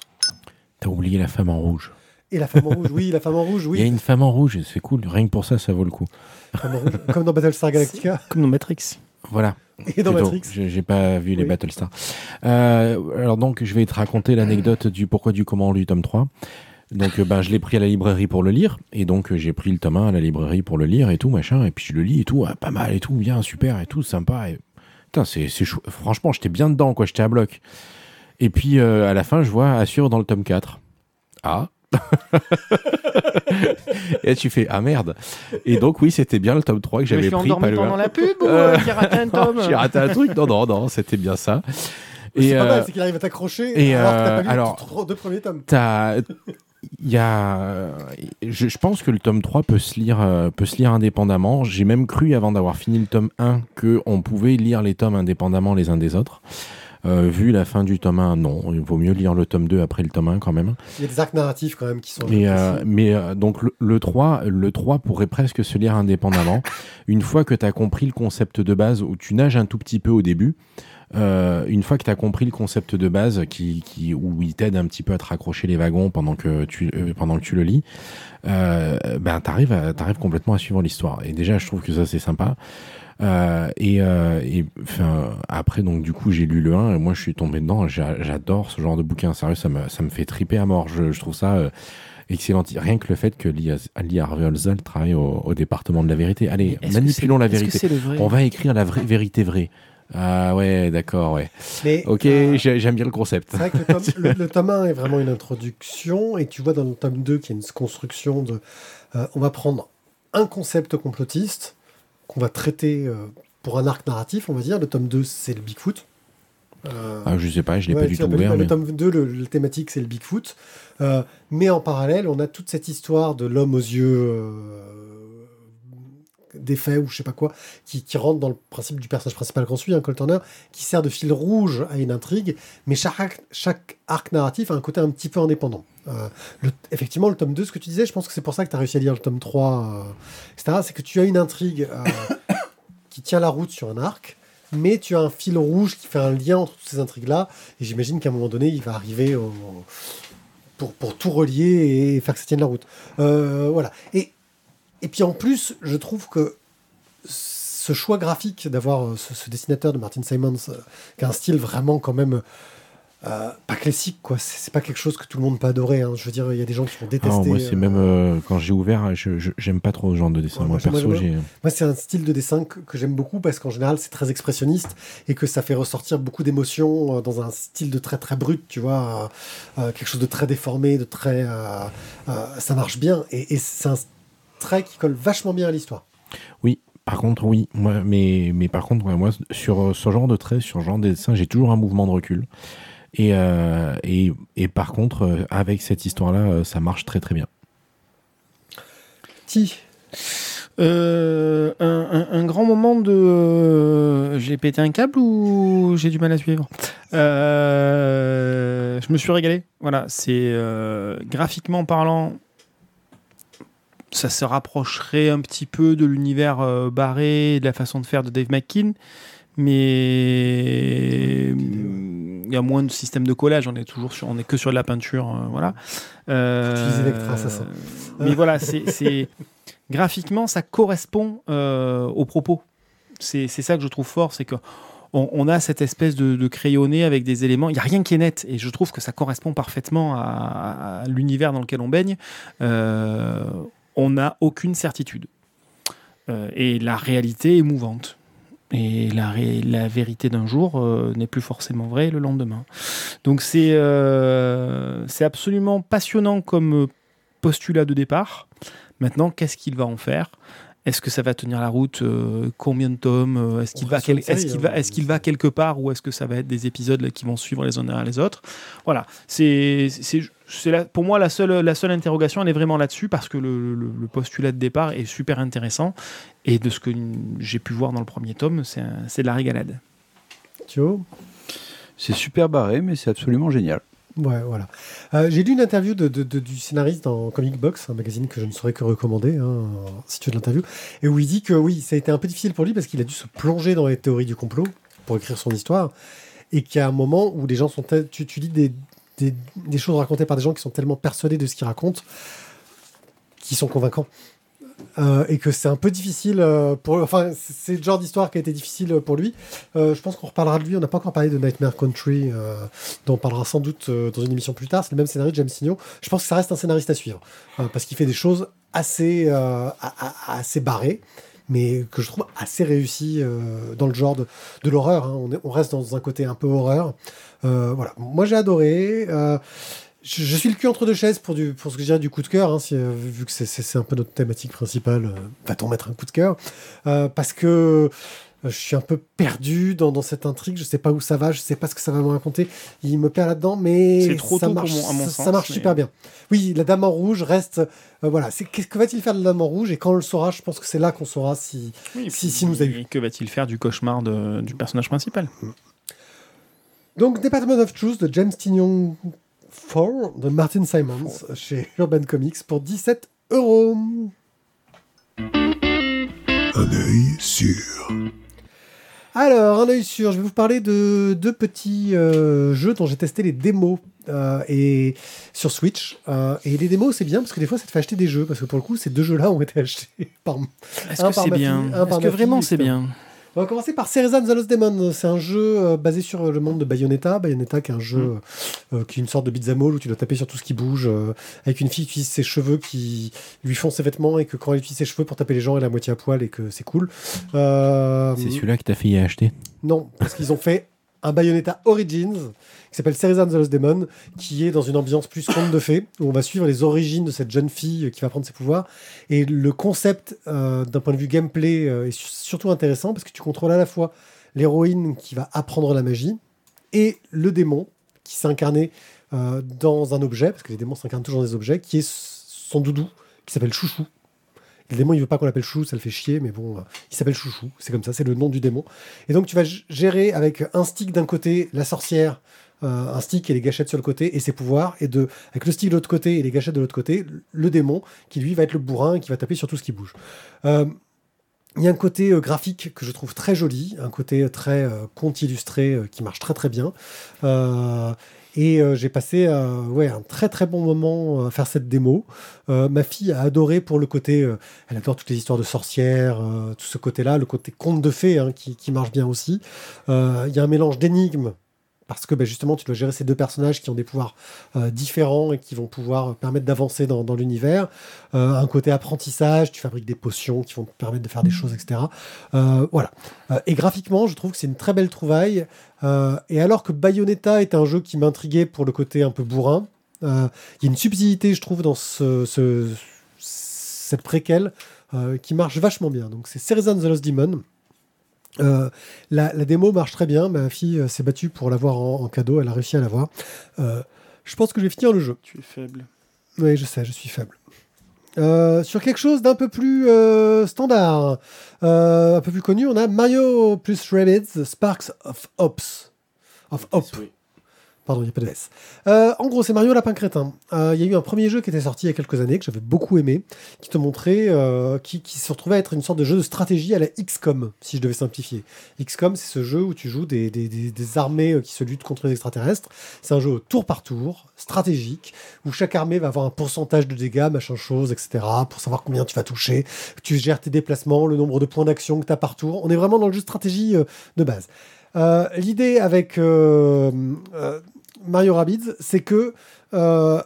[SPEAKER 3] T'as oublié la femme en rouge.
[SPEAKER 1] Et la femme en rouge, oui, la femme en rouge,
[SPEAKER 3] Il y a
[SPEAKER 1] oui.
[SPEAKER 3] une femme en rouge, c'est cool. Rien que pour ça, ça vaut le coup.
[SPEAKER 1] La femme en rouge, comme dans Battlestar Galactica
[SPEAKER 4] Comme dans Matrix.
[SPEAKER 3] Voilà.
[SPEAKER 1] et dans
[SPEAKER 3] Plutôt.
[SPEAKER 1] Matrix.
[SPEAKER 3] J'ai pas vu les
[SPEAKER 1] Oui.
[SPEAKER 3] Battlestar. Euh, alors donc, je vais te raconter l'anecdote du pourquoi du comment du tome 3. Donc, ben, je l'ai pris à la librairie pour le lire. Et donc, euh, j'ai pris le tome 1 à la librairie pour le lire et tout, machin. Et puis, je le lis et tout. ah, pas mal et tout, bien, super et tout, sympa. Et... Putain, c'est c'est chou- Franchement, j'étais bien dedans, quoi. J'étais à bloc. Et puis, euh, à la fin, je vois Assure dans le tome 4. Ah Et là, tu fais Ah merde Et donc, oui, c'était bien le tome 3 que j'avais pris. pas loin.
[SPEAKER 4] pendant la pub ou
[SPEAKER 3] Euh,
[SPEAKER 4] euh, j'ai raté un tome
[SPEAKER 3] J'ai raté un truc Non, non, non, c'était bien ça.
[SPEAKER 1] C'est pas
[SPEAKER 3] euh,
[SPEAKER 1] mal, c'est qu'il arrive à t'accrocher
[SPEAKER 3] et,
[SPEAKER 1] alors que t'as
[SPEAKER 3] euh,
[SPEAKER 1] pas lu
[SPEAKER 3] alors-
[SPEAKER 1] les deux premiers tomes.
[SPEAKER 3] T'as. Il y a. Je, je pense que le tome 3 peut se lire, euh, peut se lire indépendamment. J'ai même cru, avant d'avoir fini le tome 1, qu'on pouvait lire les tomes indépendamment les uns des autres. Euh, vu la fin du tome 1, non. Il vaut mieux lire le tome 2 après le tome 1 quand même.
[SPEAKER 1] Il y a des arcs narratifs quand même qui sont.
[SPEAKER 3] Mais, euh, mais euh, donc le, le 3, le 3 pourrait presque se lire indépendamment. une fois que tu as compris le concept de base, où tu nages un tout petit peu au début, euh, une fois que tu as compris le concept de base, qui, qui, où il t'aide un petit peu à te raccrocher les wagons pendant que tu, euh, pendant que tu le lis, euh, ben t'arrives à- t'arrives complètement à suivre l'histoire. Et déjà, je trouve que ça c'est sympa. Euh, et, euh, et après, donc du coup, j'ai lu le 1 et moi je suis tombé dedans. J'a- J'adore ce genre de bouquin. Sérieux, ça me, ça me fait triper à mort. Je, je trouve ça euh, excellent. Rien que le fait que Lee, Lee Harvey Oswald travaille au, au département de la vérité. Allez, manipulons la vérité. On va écrire la vraie vérité vraie. Ah ouais, d'accord, ouais.
[SPEAKER 1] Mais,
[SPEAKER 3] Ok,
[SPEAKER 1] euh,
[SPEAKER 3] j'ai- j'aime bien le concept.
[SPEAKER 1] C'est vrai que le tome, le, le tome 1 est vraiment une introduction, et tu vois dans le tome 2 qu'il y a une construction de. euh, on va prendre un concept complotiste qu'on va traiter euh, pour un arc narratif, on va dire. Le tome 2, c'est le Bigfoot. Euh,
[SPEAKER 3] Ah, je sais pas, je l'ai
[SPEAKER 1] ouais,
[SPEAKER 3] pas du tout ouvert.
[SPEAKER 1] Le
[SPEAKER 3] mais-
[SPEAKER 1] tome 2, le, le thématique, c'est le Bigfoot. Euh, mais en parallèle, on a toute cette histoire de l'homme aux yeux euh, défaits ou je sais pas quoi, qui, qui rentre dans le principe du personnage principal qu'on suit, un Cole Turner, qui sert de fil rouge à une intrigue, mais chaque, chaque arc narratif a un côté un petit peu indépendant. Euh, effectivement, le tome 2, ce que tu disais, je pense que c'est pour ça que tu as réussi à lire le tome 3, euh, etc., c'est que tu as une intrigue euh, qui tient la route sur un arc, mais tu as un fil rouge qui fait un lien entre toutes ces intrigues-là, et j'imagine qu'à un moment donné, il va arriver pour, pour tout relier et faire que ça tienne la route. Voilà. Et, et puis en plus, je trouve que ce choix graphique d'avoir euh, ce, ce dessinateur de Martin Simons, euh, qui a un style vraiment quand même euh, pas classique, quoi. C'est pas quelque chose que tout le monde peut adorer. hein. Je veux dire, il y a des gens qui vont
[SPEAKER 3] Ah,
[SPEAKER 1] détester.
[SPEAKER 3] moi, c'est
[SPEAKER 1] euh,
[SPEAKER 3] même euh, quand j'ai ouvert, je- j'aime pas trop ce genre de dessin.
[SPEAKER 1] Ouais,
[SPEAKER 3] moi,
[SPEAKER 1] moi,
[SPEAKER 3] perso, j'ai.
[SPEAKER 1] Moi, c'est un style de dessin que, que j'aime beaucoup parce qu'en général, c'est très expressionniste et que ça fait ressortir beaucoup d'émotions dans un style de très très brut, tu vois, quelque chose de très déformé, de très, ça marche bien et, et c'est un trait qui colle vachement bien à l'histoire.
[SPEAKER 3] Par contre, oui, moi, mais, mais par contre, ouais, moi, sur euh, ce genre de trait, sur ce genre de dessin, j'ai toujours un mouvement de recul. Et, euh, et, et par contre, euh, avec cette histoire-là, ça marche très très bien.
[SPEAKER 1] Ti,
[SPEAKER 4] Euh, un, un- un grand moment de. euh, j'ai pété un câble ou j'ai du mal à suivre? Euh, Je me suis régalé. Voilà, c'est euh, graphiquement parlant. Ça se rapprocherait un petit peu de l'univers euh, barré, et de la façon de faire de Dave McKean, mais mm, il y a moins de système de collage. On est toujours sur, on est que sur de la peinture, euh, voilà. Euh,
[SPEAKER 1] Electra, ça sent.
[SPEAKER 4] Mais voilà, c'est graphiquement, ça correspond euh, aux propos. C'est ça que je trouve fort, c'est que on, on a cette espèce de, de crayonné avec des éléments. Il n'y a rien qui est net, et je trouve que ça correspond parfaitement à, à l'univers dans lequel on baigne. Euh, on n'a aucune certitude, Euh, et la réalité est mouvante. Et la, ré- la vérité d'un jour euh, n'est plus forcément vraie le lendemain. Donc c'est euh, c'est absolument passionnant comme postulat de départ. Maintenant, qu'est-ce qu'il va en faire? Est-ce que ça va tenir la route Euh, Combien de tomes Est-ce qu'il va, quel-
[SPEAKER 1] hein.
[SPEAKER 4] va, va quelque part ou est-ce que ça va être des épisodes là, qui vont suivre les uns derrière les autres? Voilà, c'est c'est pour moi la seule la seule interrogation, elle est vraiment là-dessus parce que le, le- le postulat de départ est super intéressant et de ce que j'ai pu voir dans le premier tome, c'est de la régalade.
[SPEAKER 1] Thio
[SPEAKER 5] C'est super barré, mais c'est absolument génial.
[SPEAKER 1] Ouais, voilà. Euh, J'ai lu une interview de, de- de- du scénariste dans Comic Box, un magazine que je ne saurais que recommander, hein, si tu veux de l'interview, et où il dit que oui, ça a été un peu difficile pour lui parce qu'il a dû se plonger dans les théories du complot pour écrire son histoire, et qu'il y a un moment où les gens sont... Tu, tu lis des, des, choses racontées par des gens qui sont tellement persuadés de ce qu'ils racontent, qui sont convaincants. Euh, et que c'est un peu difficile euh, pour enfin c'est le genre d'histoire qui a été difficile pour lui. Euh, je pense qu'on reparlera de lui. On n'a pas encore parlé de Nightmare Country dont on parlera sans doute dans une émission plus tard. C'est le même scénario de James Signon je pense que ça reste un scénariste à suivre euh, parce qu'il fait des choses assez assez barrées mais que je trouve assez réussies euh, dans le genre de, de l'horreur hein. on, est- on reste dans un côté un peu horreur Euh, voilà moi j'ai adoré euh, je, suis le cul entre deux chaises pour, du, pour ce que je dirais du coup de cœur, hein, vu que c'est- c'est un peu notre thématique principale. Va-t-on mettre un coup de cœur? Parce que je suis un peu perdu dans, dans cette intrigue, je sais pas où ça va, je sais pas ce que ça va me raconter. Il me perd là-dedans, mais
[SPEAKER 4] C'est trop
[SPEAKER 1] ça marche,
[SPEAKER 4] mon- à mon
[SPEAKER 1] ça, marche
[SPEAKER 4] mais-
[SPEAKER 1] super bien. Oui, la dame en rouge reste. euh, voilà, c'est qu'est-ce que va-t-il faire de la dame en rouge? Et quand on le saura, je pense que c'est là qu'on saura si. Si- si nous a eu.
[SPEAKER 4] Que va-t-il faire du cauchemar de- du personnage principal?
[SPEAKER 1] Donc, Department of Truth de James Tignon 4 de Martin Simons chez Urban Comics pour 17 euros.
[SPEAKER 2] Un œil sûr.
[SPEAKER 1] Alors, un œil sûr, je vais vous parler de deux petits euh, jeux dont j'ai testé les démos euh, et sur Switch. Euh, et les démos, c'est bien parce que des fois, ça te fait acheter des jeux. Parce que pour le coup, ces deux jeux-là ont été achetés par.
[SPEAKER 4] Est-ce que c'est bien Est-ce que vraiment c'est bien
[SPEAKER 1] On va commencer par Ceresan the Lost Demon. C'est un jeu euh, basé sur le monde de Bayonetta. Bayonetta, qui est un jeu euh, qui est une sorte de beat'em all où tu dois taper sur tout ce qui bouge, euh, avec une fille qui utilise ses cheveux qui lui font ses vêtements et que quand elle utilise ses cheveux pour taper les gens, elle est à moitié à poil et que c'est cool. Euh,
[SPEAKER 3] C'est celui-là que t'as fait y acheter.
[SPEAKER 1] non, parce qu'ils ont fait un Bayonetta Origins qui s'appelle Ceresan the Lost Demon, qui est dans une ambiance plus conte de fées, où on va suivre les origines de cette jeune fille qui va prendre ses pouvoirs. Et le concept, euh, d'un point de vue gameplay, euh, est su- surtout intéressant parce que tu contrôles à la fois l'héroïne qui va apprendre la magie et le démon qui s'est incarné euh, dans un objet, parce que les démons s'incarnent toujours dans des objets, qui est son doudou, qui s'appelle Chouchou. Le démon, il veut pas qu'on l'appelle Chouchou, ça le fait chier, mais bon, euh, il s'appelle Chouchou, c'est comme ça, c'est le nom du démon. Et donc tu vas gérer avec un stick d'un côté la sorcière, euh, un stick et les gâchettes sur le côté et ses pouvoirs, et de, avec le stick de l'autre côté et les gâchettes de l'autre côté, le démon qui lui va être le bourrin et qui va taper sur tout ce qui bouge. Euh, il y a un côté graphique que je trouve très joli, un côté très conte illustré qui marche très très bien. Et euh, j'ai passé euh, un très très bon moment euh, à faire cette démo. Ma fille a adoré pour le côté, elle adore toutes les histoires de sorcières, tout ce côté-là, le côté conte de fées hein, qui, marche bien aussi. Il y a un mélange d'énigmes. Parce que bah, justement, tu dois gérer ces deux personnages qui ont des pouvoirs euh, différents et qui vont pouvoir permettre d'avancer dans, dans l'univers. Euh, un côté apprentissage, tu fabriques des potions qui vont te permettre de faire des choses, etc. Euh, voilà. Et graphiquement, je trouve que c'est une très belle trouvaille. Et alors que Bayonetta est un jeu qui m'intriguait pour le côté un peu bourrin, il y a une subtilité, je trouve, dans ce, ce- cette préquelle qui marche vachement bien. Donc c'est Ceresan the Lost Demon. Euh, la, la démo marche très bien. Ma fille euh, s'est battue pour l'avoir en, en cadeau. Elle a réussi à l'avoir. Euh, je pense que je vais finir le jeu.
[SPEAKER 4] Tu es faible.
[SPEAKER 1] Oui, je sais, je suis faible. Euh, sur quelque chose d'un peu plus euh, standard, euh, un peu plus connu, on a Mario plus Rabbids Sparks of Ops. Of Hope. Pardon, il n'y a pas de S. Euh, en gros, c'est Mario Lapin Crétin. Euh, Il y a eu un premier jeu qui était sorti il y a quelques années, que j'avais beaucoup aimé, qui te montrait, euh, qui, se retrouvait à être une sorte de jeu de stratégie à la XCOM, si je devais simplifier. XCOM, c'est ce jeu où tu joues des, des- des- armées qui se luttent contre les extraterrestres. C'est un jeu tour par tour, stratégique, où chaque armée va avoir un pourcentage de dégâts, machin chose, etc., pour savoir combien tu vas toucher. Tu gères tes déplacements, le nombre de points d'action que tu as par tour. On est vraiment dans le jeu de stratégie de base. L'idée avec Mario Rabbids, c'est que euh,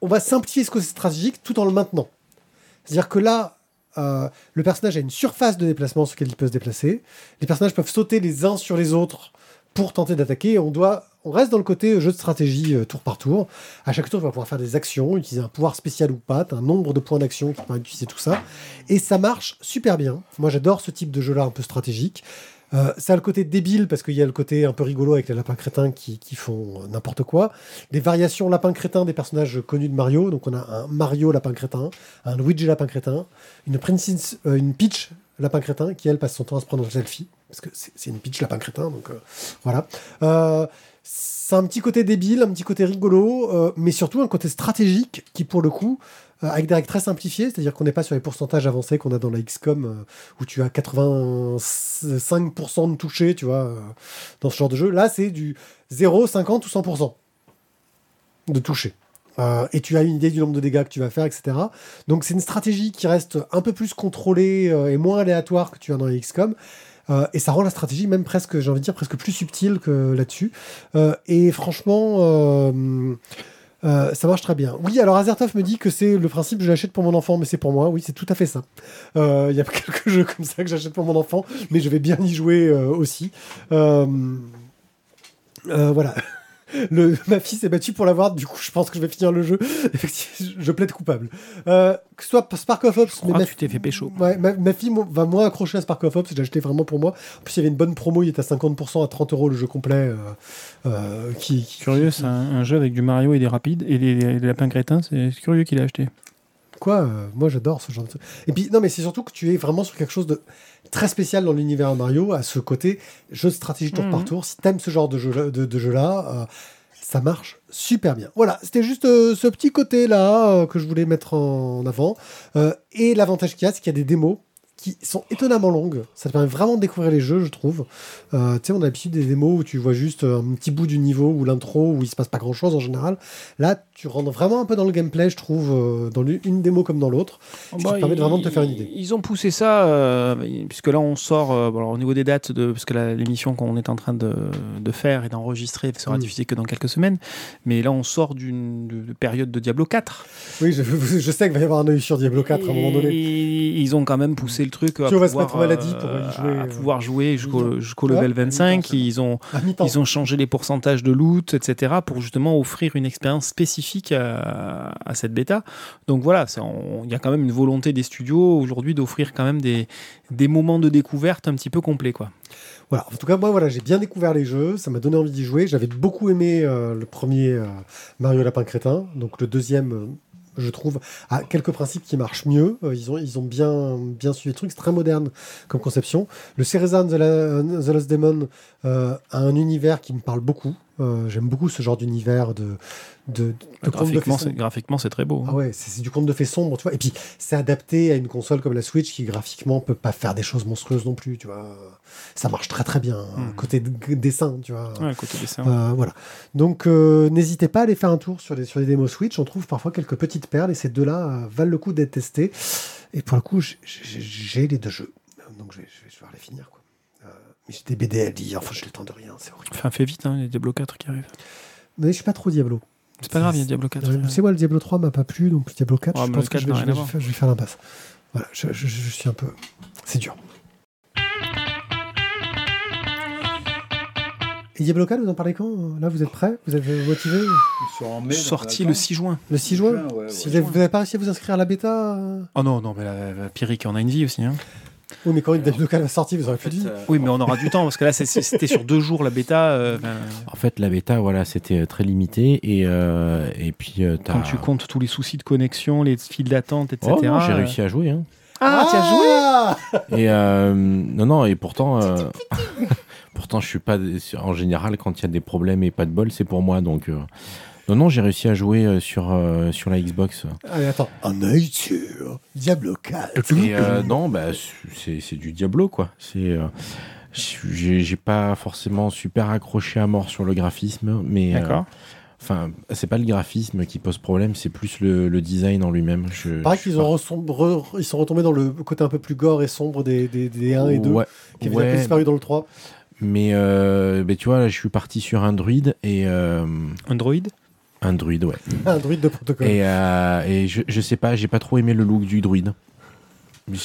[SPEAKER 1] on va simplifier ce côté stratégique tout en le maintenant. C'est-à-dire que là, euh, le personnage a une surface de déplacement sur laquelle il peut se déplacer. Les personnages peuvent sauter les uns sur les autres pour tenter d'attaquer. On doit, on reste dans le côté jeu de stratégie euh, tour par tour. À chaque tour, tu vas pouvoir faire des actions, utiliser un pouvoir spécial ou pas, un nombre de points d'action qui permet d'utiliser tout ça. Et ça marche super bien. Moi, j'adore ce type de jeu-là un peu stratégique. Euh, ça a le côté débile parce qu'il y a le côté un peu rigolo avec les lapins crétins qui, font n'importe quoi. Des variations lapins crétins des personnages connus de Mario. Donc on a un Mario lapin crétin, un Luigi lapin crétin, une Princess, euh, une Peach lapin crétin qui elle passe son temps à se prendre en selfie parce que c'est une Peach lapin crétin. Donc euh, voilà. Euh, c'est un petit côté débile, un petit côté rigolo, mais surtout un côté stratégique qui pour le coup avec des règles très simplifiées, c'est-à-dire qu'on n'est pas sur les pourcentages avancés qu'on a dans la XCOM, euh, où tu as 85% de toucher, tu vois, euh, dans ce genre de jeu. Là, c'est du 0, 50 ou 100% de toucher. Euh, et tu as une idée du nombre de dégâts que tu vas faire, etc. Donc c'est une stratégie qui reste un peu plus contrôlée euh, et moins aléatoire que tu as dans les XCOM. Euh, et ça rend la stratégie même presque, j'ai envie de dire, presque plus subtile que là-dessus. Euh, et franchement, euh, euh, ça marche très bien. Oui, alors Azertov me dit que c'est le principe, je l'achète pour mon enfant, mais c'est pour moi. Oui, c'est tout à fait ça. Euh, Il y a quelques jeux comme ça que j'achète pour mon enfant, mais je vais bien y jouer euh, aussi. Euh, euh, voilà. Le, ma fille s'est battue pour l'avoir, du coup je pense que je vais finir le jeu. Effectivement, je plaide coupable. Euh, que ce soit Spark of Ops, mais
[SPEAKER 4] crois
[SPEAKER 1] ma,
[SPEAKER 4] que tu t'es fait pécho.
[SPEAKER 1] Ouais, ma, ma fille va moins accrocher à Spark of Ops, j'ai acheté vraiment pour moi. En plus, il y avait une bonne promo, il était à 50% à 30 euros le jeu complet. euh, euh, qui, qui-
[SPEAKER 4] Curieux, c'est un, un jeu avec du Mario et des rapides et des, des lapins crétins. C'est c'est curieux qu'il a acheté.
[SPEAKER 1] Quoi euh, Moi, j'adore ce genre de truc. Et puis, non, mais c'est surtout que tu es vraiment sur quelque chose de très spécial dans l'univers Mario, à ce côté jeu de stratégie tour par
[SPEAKER 4] Mhm.
[SPEAKER 1] tour. Si t'aimes ce genre de jeu-là, de, de jeu-là, euh, ça marche super bien. Voilà, c'était juste euh, ce petit côté-là que je voulais mettre en avant. Et l'avantage qu'il y a, c'est qu'il y a des démos qui sont étonnamment longues. Ça te permet vraiment de découvrir les jeux, je trouve. Euh, tu sais, on a l'habitude des démos où tu vois juste un petit bout du niveau ou l'intro où il se passe pas grand-chose en général. Là, tu rentres vraiment un peu dans le gameplay, je trouve, euh, dans une démo comme dans l'autre. Qui te permet vraiment de te faire une idée.
[SPEAKER 4] Ils ont poussé ça, euh, puisque là on sort, euh, bon, alors, au niveau des dates, de, parce que l'émission qu'on est en train de, de faire et d'enregistrer sera
[SPEAKER 1] Mm.
[SPEAKER 4] diffusée que dans quelques semaines, mais là on sort d'une de- de période de Diablo 4.
[SPEAKER 1] Oui, je, je sais qu'il va y avoir un œil sur Diablo 4 à un moment donné.
[SPEAKER 4] Ils ont quand même poussé le truc à
[SPEAKER 1] Tu se
[SPEAKER 4] pouvoir,
[SPEAKER 1] mettre maladie pour y jouer,
[SPEAKER 4] à pouvoir jouer jusqu'au jusqu'au
[SPEAKER 1] Ouais,
[SPEAKER 4] level
[SPEAKER 1] à mi-temps,
[SPEAKER 4] 25.
[SPEAKER 1] c'est bon.
[SPEAKER 4] Ils ont,
[SPEAKER 1] À
[SPEAKER 4] ils ont changé les pourcentages de loot, etc., pour justement offrir une expérience spécifique à, cette bêta. Donc voilà, il y a quand même une volonté des studios aujourd'hui d'offrir quand même des, des moments de découverte un petit peu complets. Quoi.
[SPEAKER 1] Voilà. En tout cas, moi, voilà, j'ai bien découvert les jeux. Ça m'a donné envie d'y jouer. J'avais beaucoup aimé euh, le premier euh, Mario Lapin Crétin. Donc le deuxième, euh, je trouve, a quelques principes qui marchent mieux. Ils ont, ils ont bien, bien suivi le truc. C'est très moderne comme conception. Le Cerezan The, Lost Demon a un univers qui me parle beaucoup. Euh, J'aime beaucoup ce genre d'univers de, de
[SPEAKER 4] graphiquement, c'est, graphiquement, c'est très beau. hein.
[SPEAKER 1] Ah ouais, c'est du conte de fées sombre, tu vois. Et puis, c'est adapté à une console comme la Switch qui, graphiquement, peut pas faire des choses monstrueuses non plus, tu vois. Ça marche très très bien,
[SPEAKER 4] Mhm.
[SPEAKER 1] côté de- dessin, tu vois.
[SPEAKER 4] Ouais, côté dessin.
[SPEAKER 1] Euh, voilà. Donc, euh, n'hésitez pas à aller faire un tour sur les, sur les démos Switch. On trouve parfois quelques petites perles et ces deux-là valent le coup d'être testés. Et pour le coup, j'ai- les deux jeux. Donc, je vais, je vais les finir. Quoi. Mais j'ai des BD à lire. Enfin, j'ai le temps de rien. C'est horrible.
[SPEAKER 4] Enfin, fais vite, hein, il y a Diablo 4 qui arrive.
[SPEAKER 1] Mais je suis pas trop Diablo.
[SPEAKER 4] C'est pas grave, il y a Diablo 4.
[SPEAKER 1] Euh, Tu sais, moi, le Diablo 3 m'a pas plu. Donc, le Diablo 4,
[SPEAKER 4] Ah,
[SPEAKER 1] je pense
[SPEAKER 4] le
[SPEAKER 1] que
[SPEAKER 4] 4
[SPEAKER 1] je vais, je vais je vais faire l'impasse. Voilà, je, je- je- je suis un peu. C'est dur. Et Diablo 4, vous en parlez quand? Là, vous êtes prêts? Vous êtes motivés?
[SPEAKER 4] Sorti le 6 juin.
[SPEAKER 1] Le 6 juin?
[SPEAKER 5] Ouais,
[SPEAKER 1] Si vous n'avez pas réussi à vous inscrire à la bêta euh
[SPEAKER 4] Oh non, non, mais la, la Pierrick, on a une vie aussi. Hein.
[SPEAKER 1] Oui, mais quand une 4 va sortir, vous aurez plus de vie.
[SPEAKER 4] Oui, mais on aura du temps parce que là, c'était sur deux jours la bêta. euh, ben,
[SPEAKER 3] En fait, la bêta, voilà, c'était euh, très limité et, euh, et puis euh, t'as-
[SPEAKER 4] quand tu comptes tous les soucis de connexion, les files d'attente, etc.
[SPEAKER 3] Oh, j'ai
[SPEAKER 4] euh,
[SPEAKER 3] réussi à jouer. Hein.
[SPEAKER 4] Ah, tu as joué
[SPEAKER 3] Et euh, non, non, et pourtant, euh, pourtant, je suis pas. En général, quand il y a des problèmes et pas de bol, c'est pour moi. Donc, euh, non, non, j'ai réussi à jouer euh, sur sur sur la Xbox.
[SPEAKER 1] Allez, attends.
[SPEAKER 2] Un œil sur Diablo 4.
[SPEAKER 3] Et euh, non, bah, c'est c'est du Diablo, quoi. C'est. euh, j'ai pas forcément super accroché à mort sur le graphisme, mais euh,
[SPEAKER 4] D'accord.
[SPEAKER 3] enfin, c'est pas le graphisme qui pose problème, c'est plus le, le design en lui-même. Je-
[SPEAKER 1] Pareil qu'ils re- ils sont retombés dans le côté un peu plus gore et sombre des, des, des 1
[SPEAKER 3] pas.
[SPEAKER 1] et 2,
[SPEAKER 3] Ouais,
[SPEAKER 1] qui avaient
[SPEAKER 3] ouais,
[SPEAKER 1] disparu dans le 3.
[SPEAKER 3] mais euh, ben, tu vois, là, je suis parti sur un druide et euh,
[SPEAKER 4] Android
[SPEAKER 3] un druide, ouais.
[SPEAKER 1] Un druide de protocole.
[SPEAKER 3] Et, euh, et je, je sais pas, j'ai pas trop aimé le look du druide.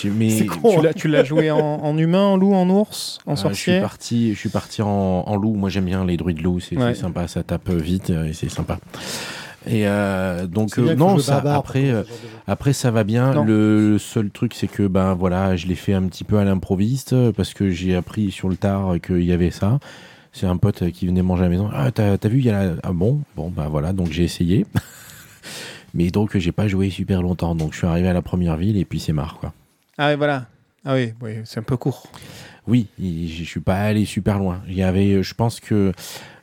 [SPEAKER 3] Mais
[SPEAKER 1] C'est con.
[SPEAKER 4] Tu l'as, tu l'as joué en, en humain, en loup, en ours, en
[SPEAKER 3] euh, je suis
[SPEAKER 4] sorcier
[SPEAKER 3] parti, je suis parti en, en loup. Moi, j'aime bien les druides loups, c'est
[SPEAKER 4] Ouais.
[SPEAKER 3] c'est sympa, ça tape vite euh, et c'est sympa. Et euh, donc euh, non, ça,
[SPEAKER 1] barbare
[SPEAKER 3] après, euh, après ça va bien.
[SPEAKER 4] Non.
[SPEAKER 3] Le seul truc, c'est que ben voilà, je l'ai fait un petit peu à l'improviste parce que j'ai appris sur le tard qu'il y avait ça. C'est un pote qui venait manger à la maison. Ah, t'as vu, il y a la... Ah bon Bon, bah voilà, donc j'ai essayé. Mais donc, j'ai pas joué super longtemps. Donc, je suis arrivé à la première ville et puis c'est marre, quoi.
[SPEAKER 4] Ah oui, voilà. Ah oui, oui c'est un peu court.
[SPEAKER 3] Oui, je suis pas allé super loin. Il y avait, je pense que,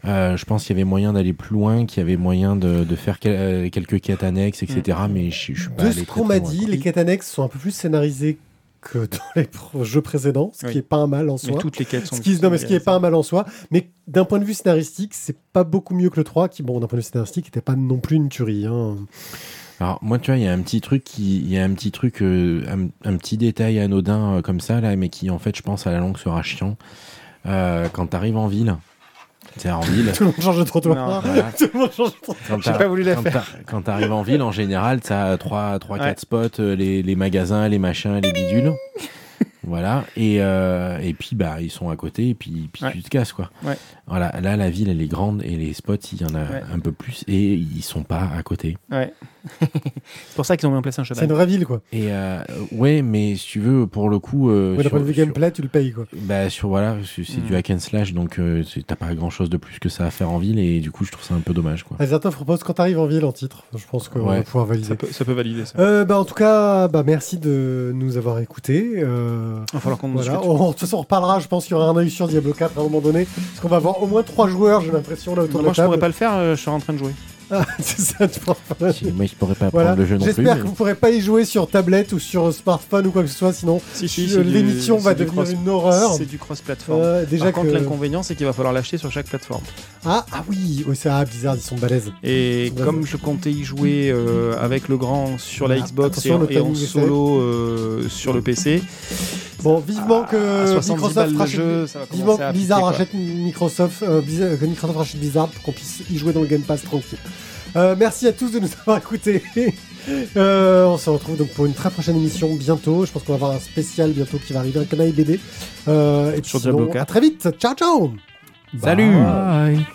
[SPEAKER 3] euh, je pense qu'il y avait moyen d'aller plus loin, qu'il y avait moyen de, de faire quel- euh, quelques quêtes annexes, etc. Mais je, je suis pas
[SPEAKER 1] De
[SPEAKER 3] allé
[SPEAKER 1] ce qu'on m'a dit,
[SPEAKER 3] quoi.
[SPEAKER 1] les quêtes annexes sont un peu plus scénarisées que dans les jeux précédents, ce
[SPEAKER 4] Oui.
[SPEAKER 1] qui est pas un mal en
[SPEAKER 4] Mais
[SPEAKER 1] soi.
[SPEAKER 4] toutes les quêtes sont.
[SPEAKER 1] Ce qui, non, mais ce qui est pas un mal en soi. Mais d'un point de vue scénaristique, c'est pas beaucoup mieux que le 3, qui, bon, d'un point de vue scénaristique, n'était pas non plus une tuerie. Hein.
[SPEAKER 3] Alors moi, tu vois, il y a un petit truc qui, il y a un petit truc, euh, un, un petit détail anodin euh, comme ça là, mais qui en fait, je pense à la longue sera chiant. Euh, quand t'arrives en ville, c'est en ville.
[SPEAKER 1] Tout le monde change de trottoir.
[SPEAKER 3] voilà,
[SPEAKER 1] Tout le monde change de trottoir.
[SPEAKER 3] quand
[SPEAKER 4] J'ai pas voulu la
[SPEAKER 3] quand
[SPEAKER 4] faire.
[SPEAKER 3] Quand t'arrives en ville, en général, t'as 3, 3
[SPEAKER 4] Ouais.
[SPEAKER 3] 4 spots, euh, les, les magasins, les machins, les bidules. voilà. Et, euh, et puis, bah, ils sont à côté, et puis, puis
[SPEAKER 4] Ouais.
[SPEAKER 3] tu te casses, quoi.
[SPEAKER 4] Ouais.
[SPEAKER 3] Voilà. Là, la ville, elle est grande, et les spots, il y en a
[SPEAKER 4] Ouais.
[SPEAKER 3] un peu plus, et ils sont pas à côté.
[SPEAKER 4] Ouais. c'est pour ça qu'ils ont mis en place un
[SPEAKER 1] C'est
[SPEAKER 4] cheval.
[SPEAKER 1] une vraie ville, quoi.
[SPEAKER 3] Et euh, ouais, mais si tu veux, pour le coup. euh,
[SPEAKER 1] Ouais, D'un
[SPEAKER 3] sur-
[SPEAKER 1] point de vue
[SPEAKER 3] sur-
[SPEAKER 1] gameplay, tu le payes, quoi.
[SPEAKER 3] bah, sur, voilà, c'est c'est
[SPEAKER 4] Mm.
[SPEAKER 3] du hack and slash, donc euh, c'est- t'as pas grand chose de plus que ça à faire en ville, et du coup, je trouve ça un peu dommage, quoi.
[SPEAKER 1] Azertov propose quand t'arrives en ville en titre. Je pense qu'on va pouvoir valider.
[SPEAKER 4] Ça peut, ça peut valider ça.
[SPEAKER 1] Euh, bah, en tout cas, bah, merci de nous avoir écoutés. Euh,
[SPEAKER 4] Il va falloir qu'on
[SPEAKER 1] voilà. On- de toute façon, on reparlera. Je pense qu'il y aura un œil sur Diablo 4 à un moment donné. Parce qu'on va avoir au moins trois joueurs, j'ai l'impression, là autour de
[SPEAKER 4] Moi,
[SPEAKER 1] la
[SPEAKER 4] je
[SPEAKER 1] table.
[SPEAKER 4] pourrais pas le faire, euh, je suis en train de jouer.
[SPEAKER 1] Ah, c'est ça, tu pourras pas.
[SPEAKER 3] Moi, je pourrais pas
[SPEAKER 1] Voilà.
[SPEAKER 3] prendre le jeu non plus.
[SPEAKER 1] J'espère
[SPEAKER 3] mais-
[SPEAKER 1] que vous pourrez pas y jouer sur tablette ou sur smartphone ou quoi que ce soit, sinon
[SPEAKER 4] Si,
[SPEAKER 1] l'émission va devenir une horreur.
[SPEAKER 4] C'est du cross-platform.
[SPEAKER 1] Euh, déjà
[SPEAKER 4] Par contre, l'inconvénient, c'est qu'il va falloir l'acheter sur chaque plateforme.
[SPEAKER 1] ah, ah oui, oui c'est ah, Blizzard, ils sont balèzes.
[SPEAKER 4] Et comme je comptais y jouer euh, avec le grand sur la
[SPEAKER 1] Ah,
[SPEAKER 4] Xbox et, et en solo euh, sur le PC,
[SPEAKER 1] Bon, vivement que
[SPEAKER 4] à 70
[SPEAKER 1] Microsoft rachète,
[SPEAKER 4] jeu, ça va
[SPEAKER 1] vivement que
[SPEAKER 4] à
[SPEAKER 1] Blizzard
[SPEAKER 4] piquer,
[SPEAKER 1] rachète Microsoft, euh, Blizzard- que Microsoft rachète Blizzard pour qu'on puisse y jouer dans le Game Pass tranquille. Euh, merci à tous de nous avoir écoutés. Euh, on se retrouve donc pour une très prochaine émission bientôt. Je pense qu'on va avoir un spécial bientôt qui va arriver, un canal BD. Euh, et puis
[SPEAKER 4] Sur
[SPEAKER 1] sinon,
[SPEAKER 4] Diablo 4.
[SPEAKER 1] à très vite. Ciao, ciao
[SPEAKER 3] Salut
[SPEAKER 4] Bye.